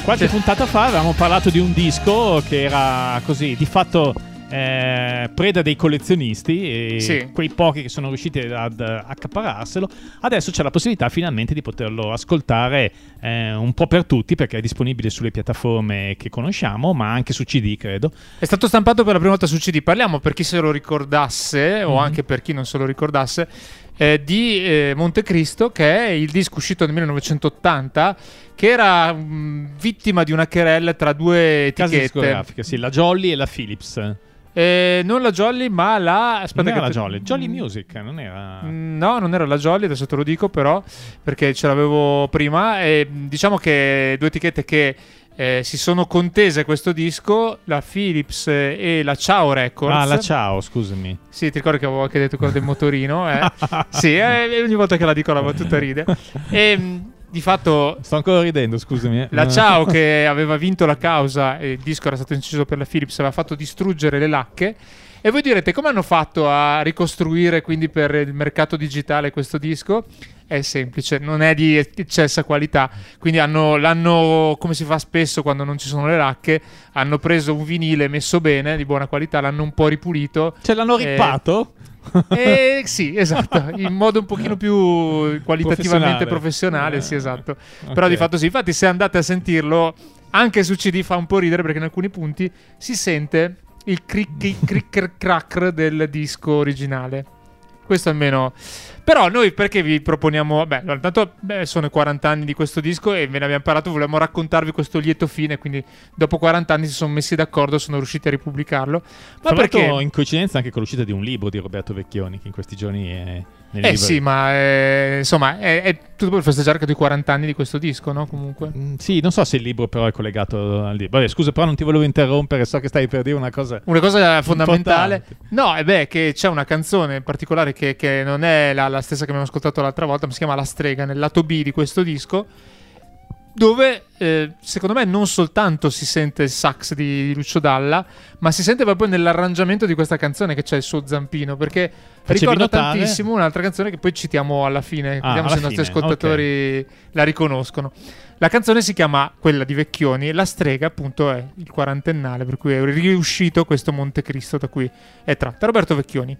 qualche Sì. puntata fa avevamo parlato di un disco che era così, di fatto eh, preda dei collezionisti Sì. quei pochi che sono riusciti ad accapararselo. Adesso c'è la possibilità finalmente di poterlo ascoltare eh, un po' per tutti perché è disponibile sulle piattaforme che conosciamo, ma anche su CD, credo. È stato stampato per la prima volta su CD. Parliamo per chi se lo ricordasse, o Mhm. anche per chi non se lo ricordasse, eh, di eh, Montecristo, che è il disco uscito nel 1980, che era mh, vittima di una querella tra due Case etichette. discografiche, sì, la Jolly e la Philips. Eh, non la Jolly, ma la. Aspetta, non che era la te- Jolly, Jolly Music, non era... Mm, No, non era la Jolly, adesso te lo dico però, perché ce l'avevo prima. E, mh, diciamo che due etichette che eh, si sono contese questo disco, la Philips e la Ciao Records. Ah, la Ciao, scusami. Sì, ti ricordi che avevo anche detto quello del motorino? Eh? sì, eh, ogni volta che la dico la battuta ride. E di fatto Sto ancora ridendo, scusami. eh. la. Ciao che aveva vinto la causa e il disco era stato inciso per la Philips aveva fatto distruggere le lacche. E voi direte come hanno fatto a ricostruire quindi per il mercato digitale questo disco? È semplice, non è di eccessa qualità, quindi hanno, l'hanno, come si fa spesso quando non ci sono le lacche, hanno preso un vinile messo bene, di buona qualità, l'hanno un po' ripulito. Ce l'hanno rippato? Eh, sì, esatto, in modo un pochino più qualitativamente Professionale. professionale, sì, esatto. ok. Però di fatto sì, infatti se andate a sentirlo, anche su CD fa un po' ridere perché in alcuni punti si sente il cric- cricker crack del disco originale. Questo almeno. Però noi perché vi proponiamo... Beh, intanto beh, sono i 40 anni di questo disco e ve ne abbiamo parlato, volevamo raccontarvi questo lieto fine, quindi dopo 40 anni si sono messi d'accordo, sono riusciti a ripubblicarlo. Ma Tra perché... in coincidenza anche con l'uscita di un libro di Roberto Vecchioni che in questi giorni è Eh libro. sì, ma eh, insomma è, è tutto per festeggiare anche i 40 anni di questo disco, no? Comunque. Mm, Sì, non so se il libro però è collegato al libro. Vabbè, scusa, però non ti volevo interrompere, so che stai per dire una cosa. Una cosa fondamentale, Importante. no, è beh, che c'è una canzone in particolare che, che non è la, la stessa che abbiamo ascoltato l'altra volta, ma si chiama La strega nel lato B di questo disco. Dove eh, secondo me non soltanto si sente il sax di, di Lucio Dalla, ma si sente proprio nell'arrangiamento di questa canzone che c'è il suo zampino. Perché Facevi ricorda notare- tantissimo un'altra canzone che poi citiamo alla fine, Ah, vediamo se i nostri ascoltatori la riconoscono. La canzone si chiama quella di Vecchioni la strega appunto è il quarantennale, per cui è riuscito questo Montecristo da cui è tratta. Roberto Vecchioni.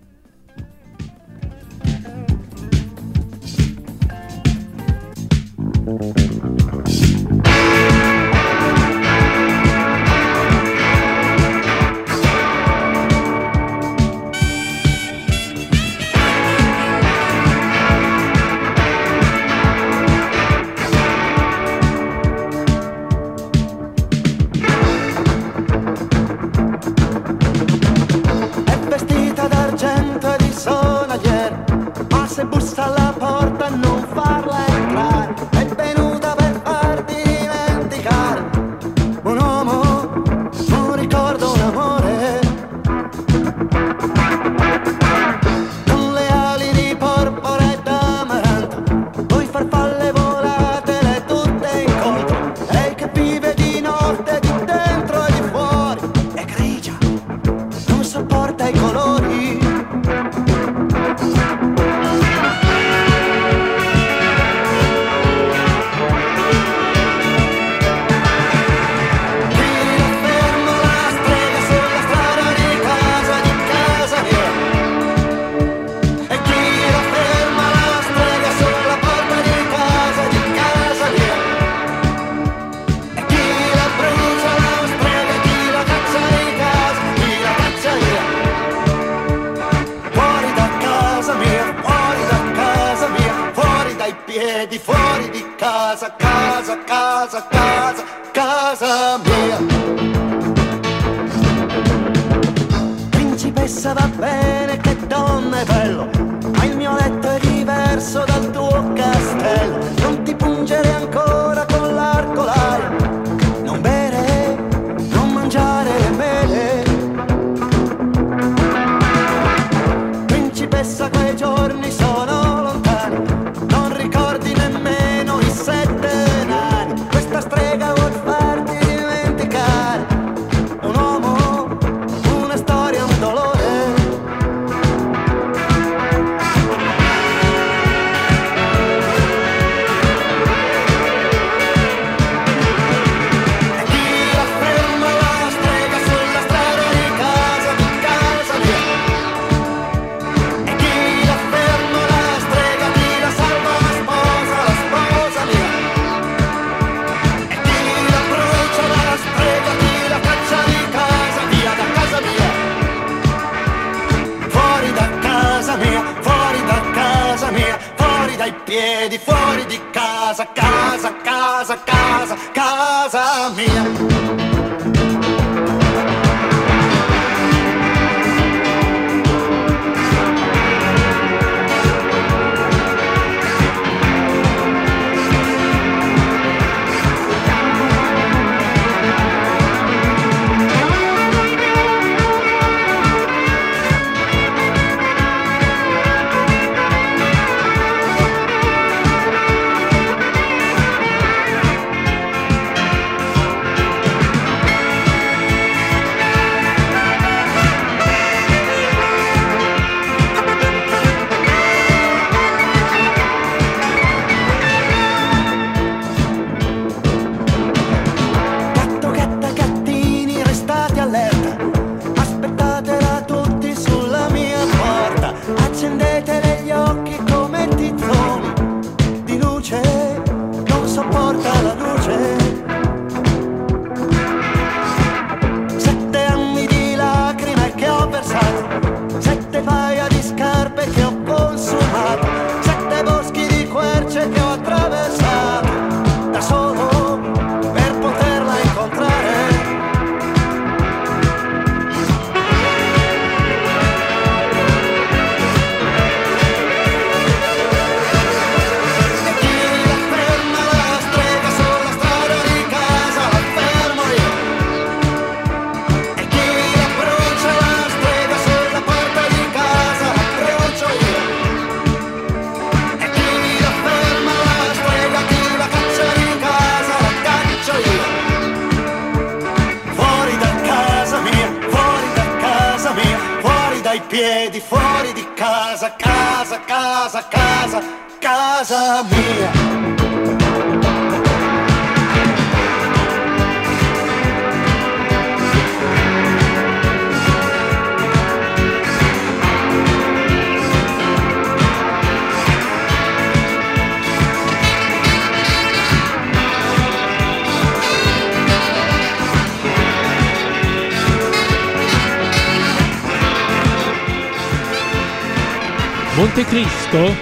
Montecristo,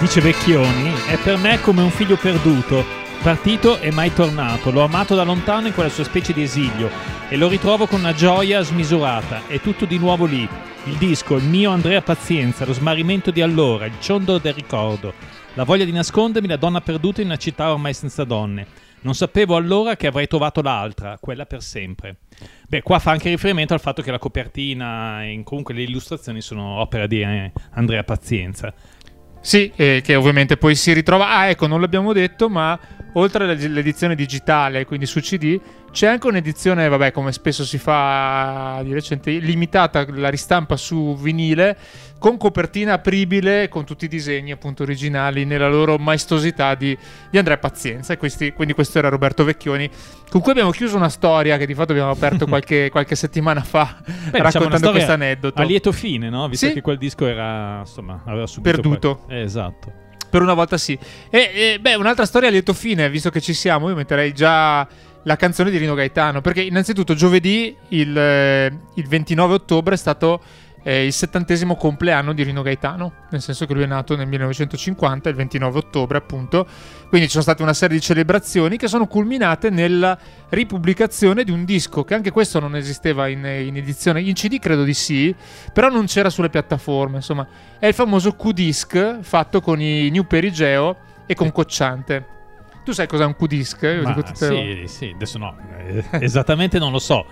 dice Vecchioni, è per me come un figlio perduto, partito e mai tornato. L'ho amato da lontano in quella sua specie di esilio e lo ritrovo con una gioia smisurata. È tutto di nuovo lì. Il disco, il mio Andrea Pazienza, lo smarrimento di allora, il ciondolo del ricordo, la voglia di nascondermi la donna perduta in una città ormai senza donne. Non sapevo allora che avrei trovato l'altra, quella per sempre. Beh, qua fa anche riferimento al fatto che la copertina e comunque le illustrazioni sono opera di eh, Andrea Pazienza. Sì, eh, che ovviamente poi si ritrova. Ah, ecco, non l'abbiamo detto, ma oltre all'edizione digitale, quindi su CD, c'è anche un'edizione, vabbè, come spesso si fa di recente, limitata, la ristampa su vinile, con copertina apribile, con tutti i disegni appunto originali nella loro maestosità di, di Andrea Pazienza. E questi- quindi questo era Roberto Vecchioni, con cui abbiamo chiuso una storia che di fatto abbiamo aperto qualche, qualche settimana fa, Beh, diciamo raccontando questo aneddoto. A lieto fine, no? Visto Sì. che quel disco era, insomma, aveva subito... Perduto. quel- Eh, esatto. Per una volta sì. E, e, beh, un'altra storia a lieto fine, visto che ci siamo, io metterei già la canzone di Rino Gaetano, perché innanzitutto giovedì, il, eh, il 29 ottobre, è stato eh, il settantesimo compleanno di Rino Gaetano, nel senso che lui è nato nel 1950, il 29 ottobre appunto, quindi ci sono state una serie di celebrazioni che sono culminate nella ripubblicazione di un disco, che anche questo non esisteva in, in edizione, in CD credo di sì, però non c'era sulle piattaforme, insomma, è il famoso Q-Disc fatto con i New Perigeo e con Cocciante. Tu sai cos'è un Q-Disc? Sì, sì, adesso no, eh, esattamente non lo so.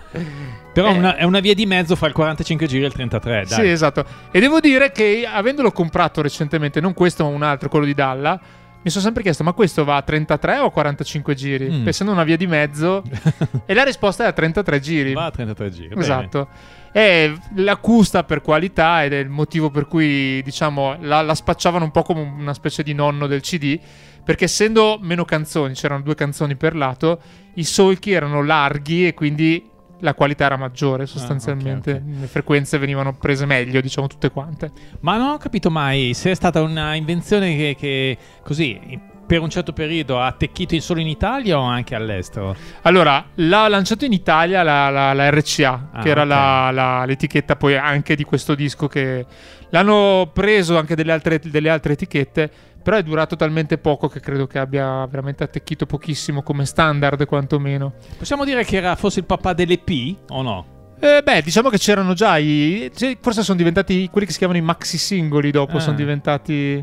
Però Eh. una- è una via di mezzo fra il 45 giri e il 33, dai. Sì, esatto. E devo dire che avendolo comprato recentemente, non questo ma un altro, quello di Dalla, mi sono sempre chiesto, ma questo va a 33 o a 45 giri? Mm. Essendo una via di mezzo. e la risposta è a 33 giri. Va a 33 giri. Esatto. È l'accusta per qualità ed è il motivo per cui, diciamo, la, la spacciavano un po' come una specie di nonno del CD. Perché essendo meno canzoni, c'erano due canzoni per lato, i solchi erano larghi e quindi la qualità era maggiore sostanzialmente. ok, Le frequenze venivano prese meglio, diciamo, tutte quante. Ma non ho capito mai se è stata una invenzione che, che così per un certo periodo ha attecchito solo in Italia o anche all'estero? Allora, l'ha lanciato in Italia la, la- la RCA, Ah, che era ok. la- l'etichetta poi anche di questo disco che l'hanno preso anche delle altre, delle altre etichette, però è durato talmente poco che credo che abbia veramente attecchito pochissimo come standard quantomeno. Possiamo dire che era forse il papà dell'EP o no? Eh, beh, diciamo che c'erano già i. Forse sono diventati quelli che si chiamano i maxi singoli dopo. Ah. Sono diventati.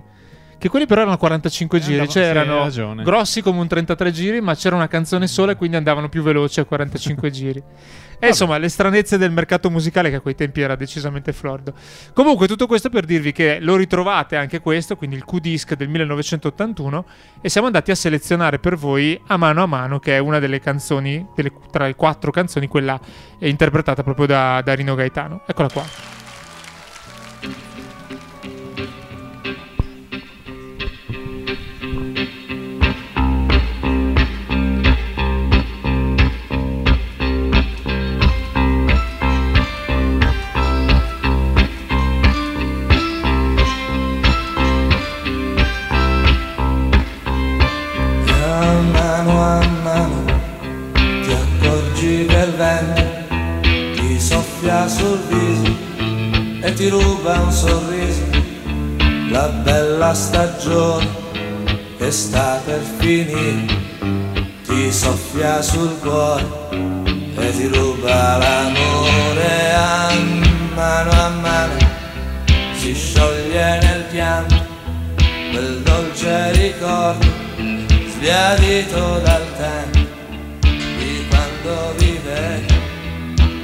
Che quelli però erano 45 Eh, giri, andava- cioè erano ragione. grossi come un 33 giri, ma c'era una canzone sola e quindi andavano più veloci a 45 giri. E insomma, le stranezze del mercato musicale che a quei tempi era decisamente florido. Comunque, tutto questo per dirvi che lo ritrovate anche questo, quindi il Q-Disc del 1981, e siamo andati a selezionare per voi a mano a mano, che è una delle canzoni, delle- tra le quattro canzoni, quella è interpretata proprio da, da Rino Gaetano. Eccola qua. Ti ruba un sorriso, la bella stagione che sta per finire, ti soffia sul cuore e ti ruba l'amore a mano a mano, si scioglie nel pianto quel dolce ricordo sbiadito dal tempo di quando vivevi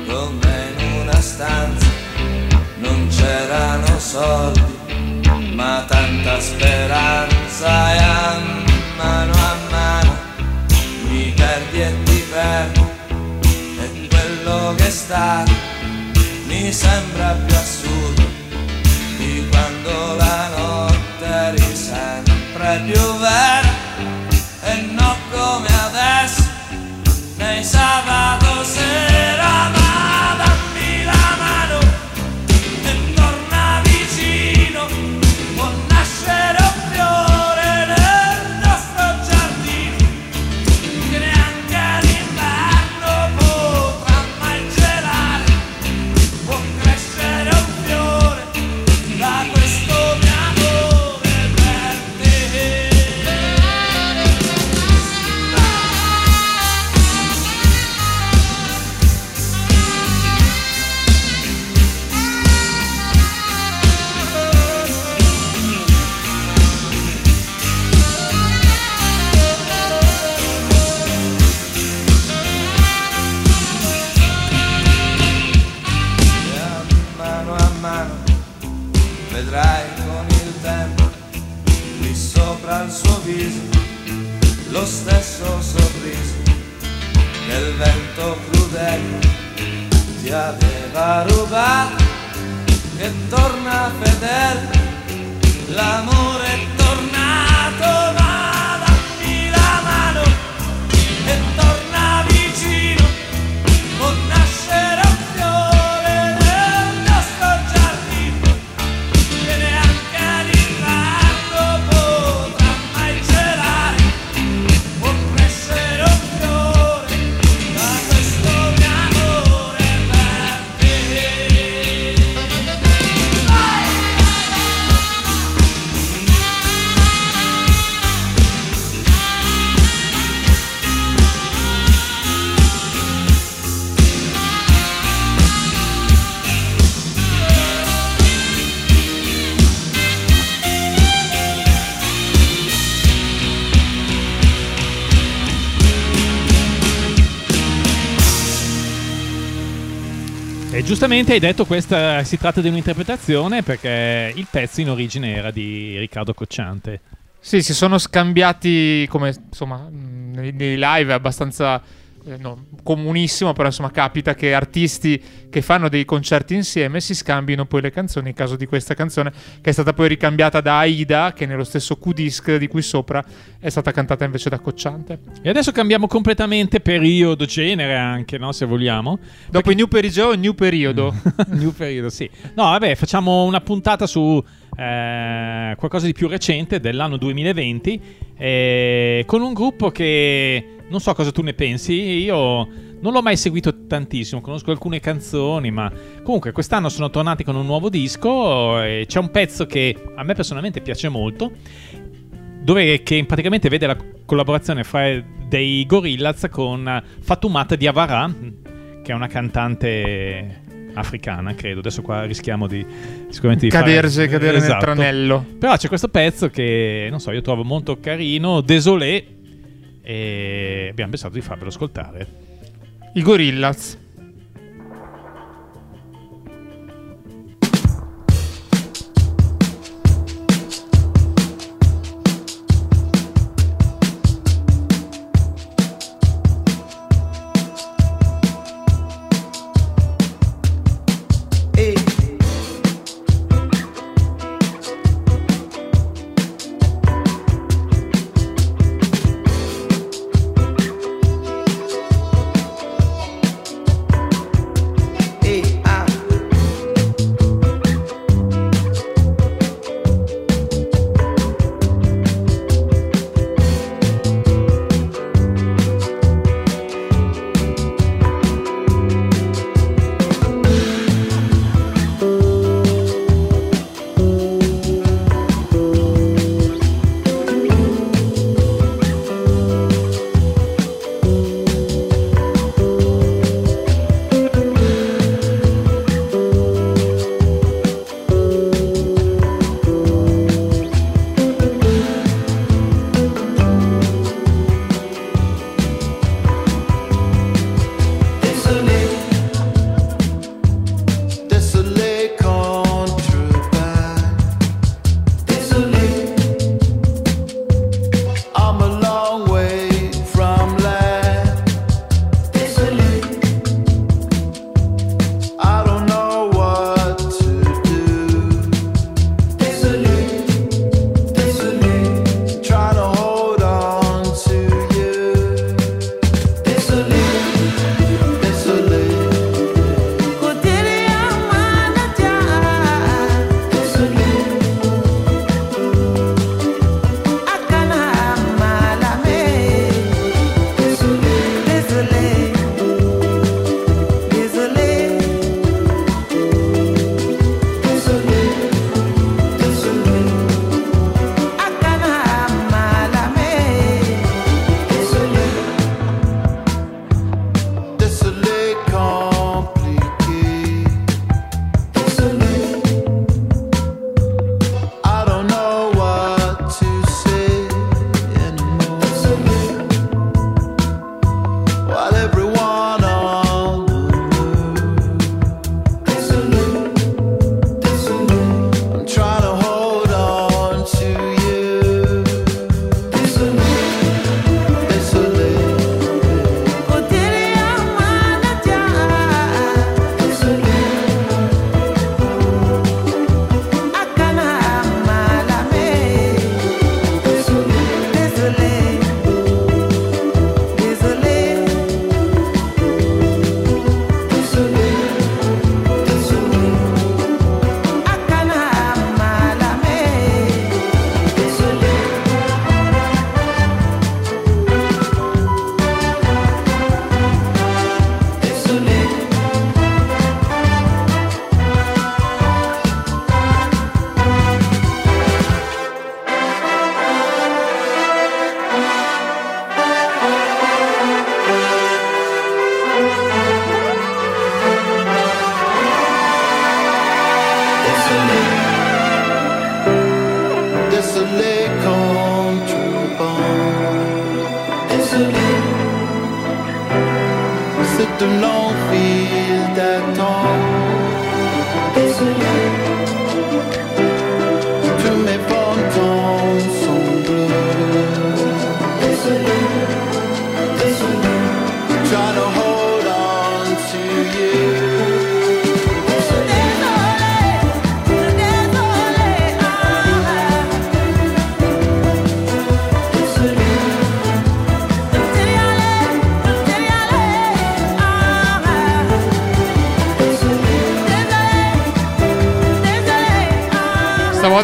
come in una stanza c'erano soldi ma tanta speranza e a mano a mano. Mi perdi e ti perdo e quello che è stato mi sembra più assurdo di quando la notte eri sempre più vera e non come adesso nei sabato giustamente hai detto questa si tratta di un'interpretazione perché il pezzo in origine era di Riccardo Cocciante. Sì, si sono scambiati come insomma nei, live abbastanza eh, non comunissimo, però insomma capita che artisti che fanno dei concerti insieme si scambino poi le canzoni, in caso di questa canzone che è stata poi ricambiata da Aida, che nello stesso Q-Disc di cui sopra è stata cantata invece da Cocciante. E adesso cambiamo completamente periodo, genere anche, no? Se vogliamo. Dopo i New Perigeo, New Periodo. New periodo, sì. No, vabbè, facciamo una puntata su eh, qualcosa di più recente dell'anno 2020 eh, con un gruppo che non so cosa tu ne pensi. Io non l'ho mai seguito tantissimo, conosco alcune canzoni, ma comunque quest'anno sono tornati con un nuovo disco e c'è un pezzo che a me personalmente piace molto. Dove che praticamente vede la collaborazione fra dei Gorillaz con Fatumata Diawara, che è una cantante africana, credo. Adesso qua rischiamo di sicuramente di Caderse, fare... cadere nel Esatto. tranello. Però c'è questo pezzo che, non so, io trovo molto carino, Désolé, e abbiamo pensato di farvelo ascoltare. I Gorillaz.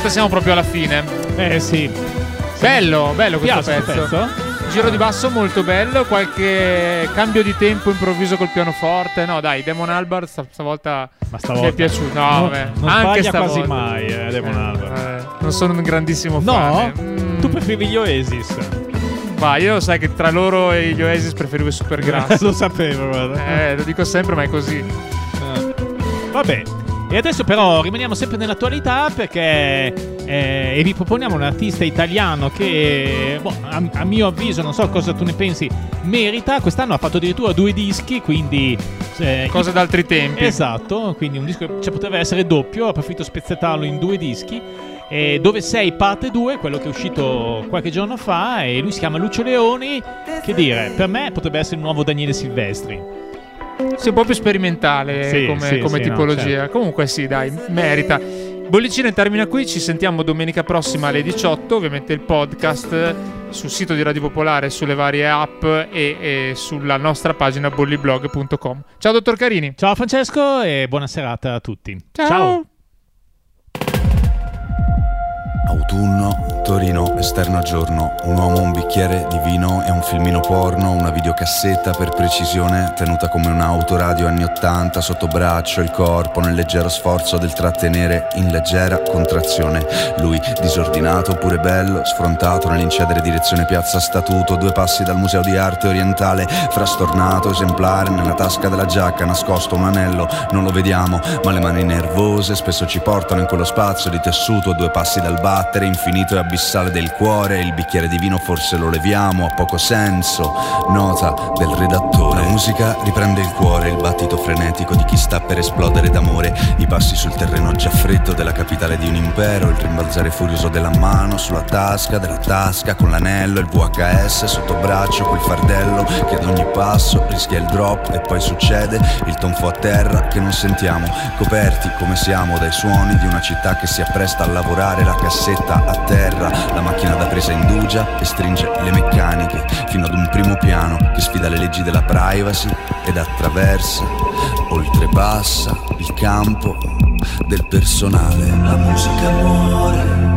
Stavolta siamo proprio alla fine. Eh sì. Bello, bello questo Piace pezzo. pezzo? Giro di basso molto bello, qualche cambio di tempo improvviso col pianoforte. No, dai, Demon Albarn sta- stavolta, Ma stavolta mi è piaciuto. No, non, vabbè. non anche stavolta. quasi mai, eh, Demon Albarn. Eh, non sono un grandissimo No? fan. Mm, Tu preferivi gli Oasis? va, io sai che tra loro e gli Oasis preferivo i Supergrass. Lo sapevo, guarda. eh, lo dico sempre, ma è così. Eh. E adesso però rimaniamo sempre nell'attualità perché eh, e vi proponiamo un artista italiano che boh, a, a mio avviso, non so cosa tu ne pensi, merita. Quest'anno ha fatto addirittura due dischi, quindi... eh, Cosa d'altri tempi. Esatto, quindi un disco cioè, poteva essere doppio, ho preferito spezzettarlo in due dischi. E dove sei parte 2, quello che è uscito qualche giorno fa, e lui si chiama Lucio Leoni. Che dire, per me potrebbe essere il nuovo Daniele Silvestri. Sì, un po' più sperimentale Sì, come, sì, come sì, no, tipologia. certo. Comunque sì, dai, merita. Bollicina termina qui, ci sentiamo domenica prossima alle 18, ovviamente il podcast sul sito di Radio Popolare, sulle varie app e, e sulla nostra pagina bolliblog.com. Ciao dottor Carini. Ciao Francesco e buona serata a tutti. Ciao. Autunno, Torino, esterno giorno, un uomo, un bicchiere di vino e un filmino porno, una videocassetta per precisione, tenuta come un'autoradio anni 80, sotto braccio, il corpo nel leggero sforzo del trattenere in leggera contrazione. Lui, disordinato, pure bello, sfrontato nell'incedere direzione piazza Statuto, due passi dal museo di arte orientale, frastornato, esemplare, nella tasca della giacca, nascosto un anello, non lo vediamo, ma le mani nervose spesso ci portano in quello spazio di tessuto, due passi dal battere, infinito e abissale del cuore, il bicchiere di vino forse lo leviamo, ha poco senso, nota del redattore. La musica riprende il cuore, il battito frenetico di chi sta per esplodere d'amore, i passi sul terreno già freddo della capitale di un impero, il rimbalzare furioso della mano sulla tasca, della tasca con l'anello, il VHS sotto braccio col fardello che ad ogni passo rischia il drop e poi succede il tonfo a terra che non sentiamo, coperti come siamo dai suoni di una città che si appresta a lavorare, la cassetta a terra, la macchina da presa indugia e stringe le meccaniche fino ad un primo piano che sfida le leggi della privacy ed attraversa, oltrepassa il campo del personale. La musica muore.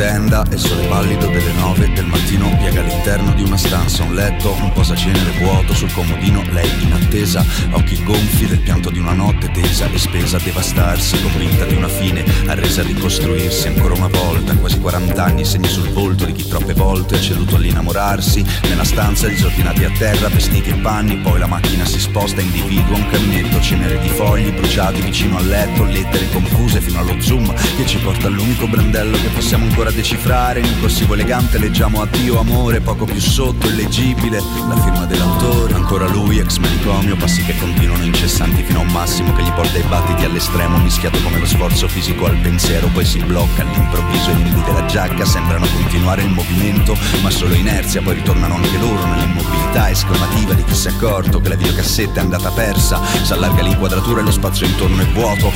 Tenda e il sole pallido delle nove del mattino piega all'interno di una stanza un letto, un posacenere vuoto sul comodino, lei in attesa, occhi gonfi del pianto di una notte tesa e spesa a devastarsi, convinta di una fine, arresa a ricostruirsi ancora una volta, quasi 40 anni, segni sul volto di chi troppe volte ha ceduto all'innamorarsi, nella stanza disordinati a terra, vestiti e panni, poi la macchina si sposta, individua un caminetto, cenere di fogli bruciati vicino al letto, lettere confuse fino allo zoom che ci porta all'unico brandello che possiamo ancora decifrare, in un corsivo elegante. Leggiamo addio amore, poco più sotto, illeggibile, la firma dell'autore, ancora lui, ex manicomio, passi che continuano incessanti fino a un massimo che gli porta i battiti all'estremo, mischiato come lo sforzo fisico al pensiero, poi si blocca all'improvviso i limiti della giacca, sembrano continuare il movimento, ma solo inerzia, poi ritornano anche loro nell'immobilità esclamativa di chi si è accorto che la videocassetta è andata persa, s'allarga l'inquadratura e lo spazio intorno è vuoto,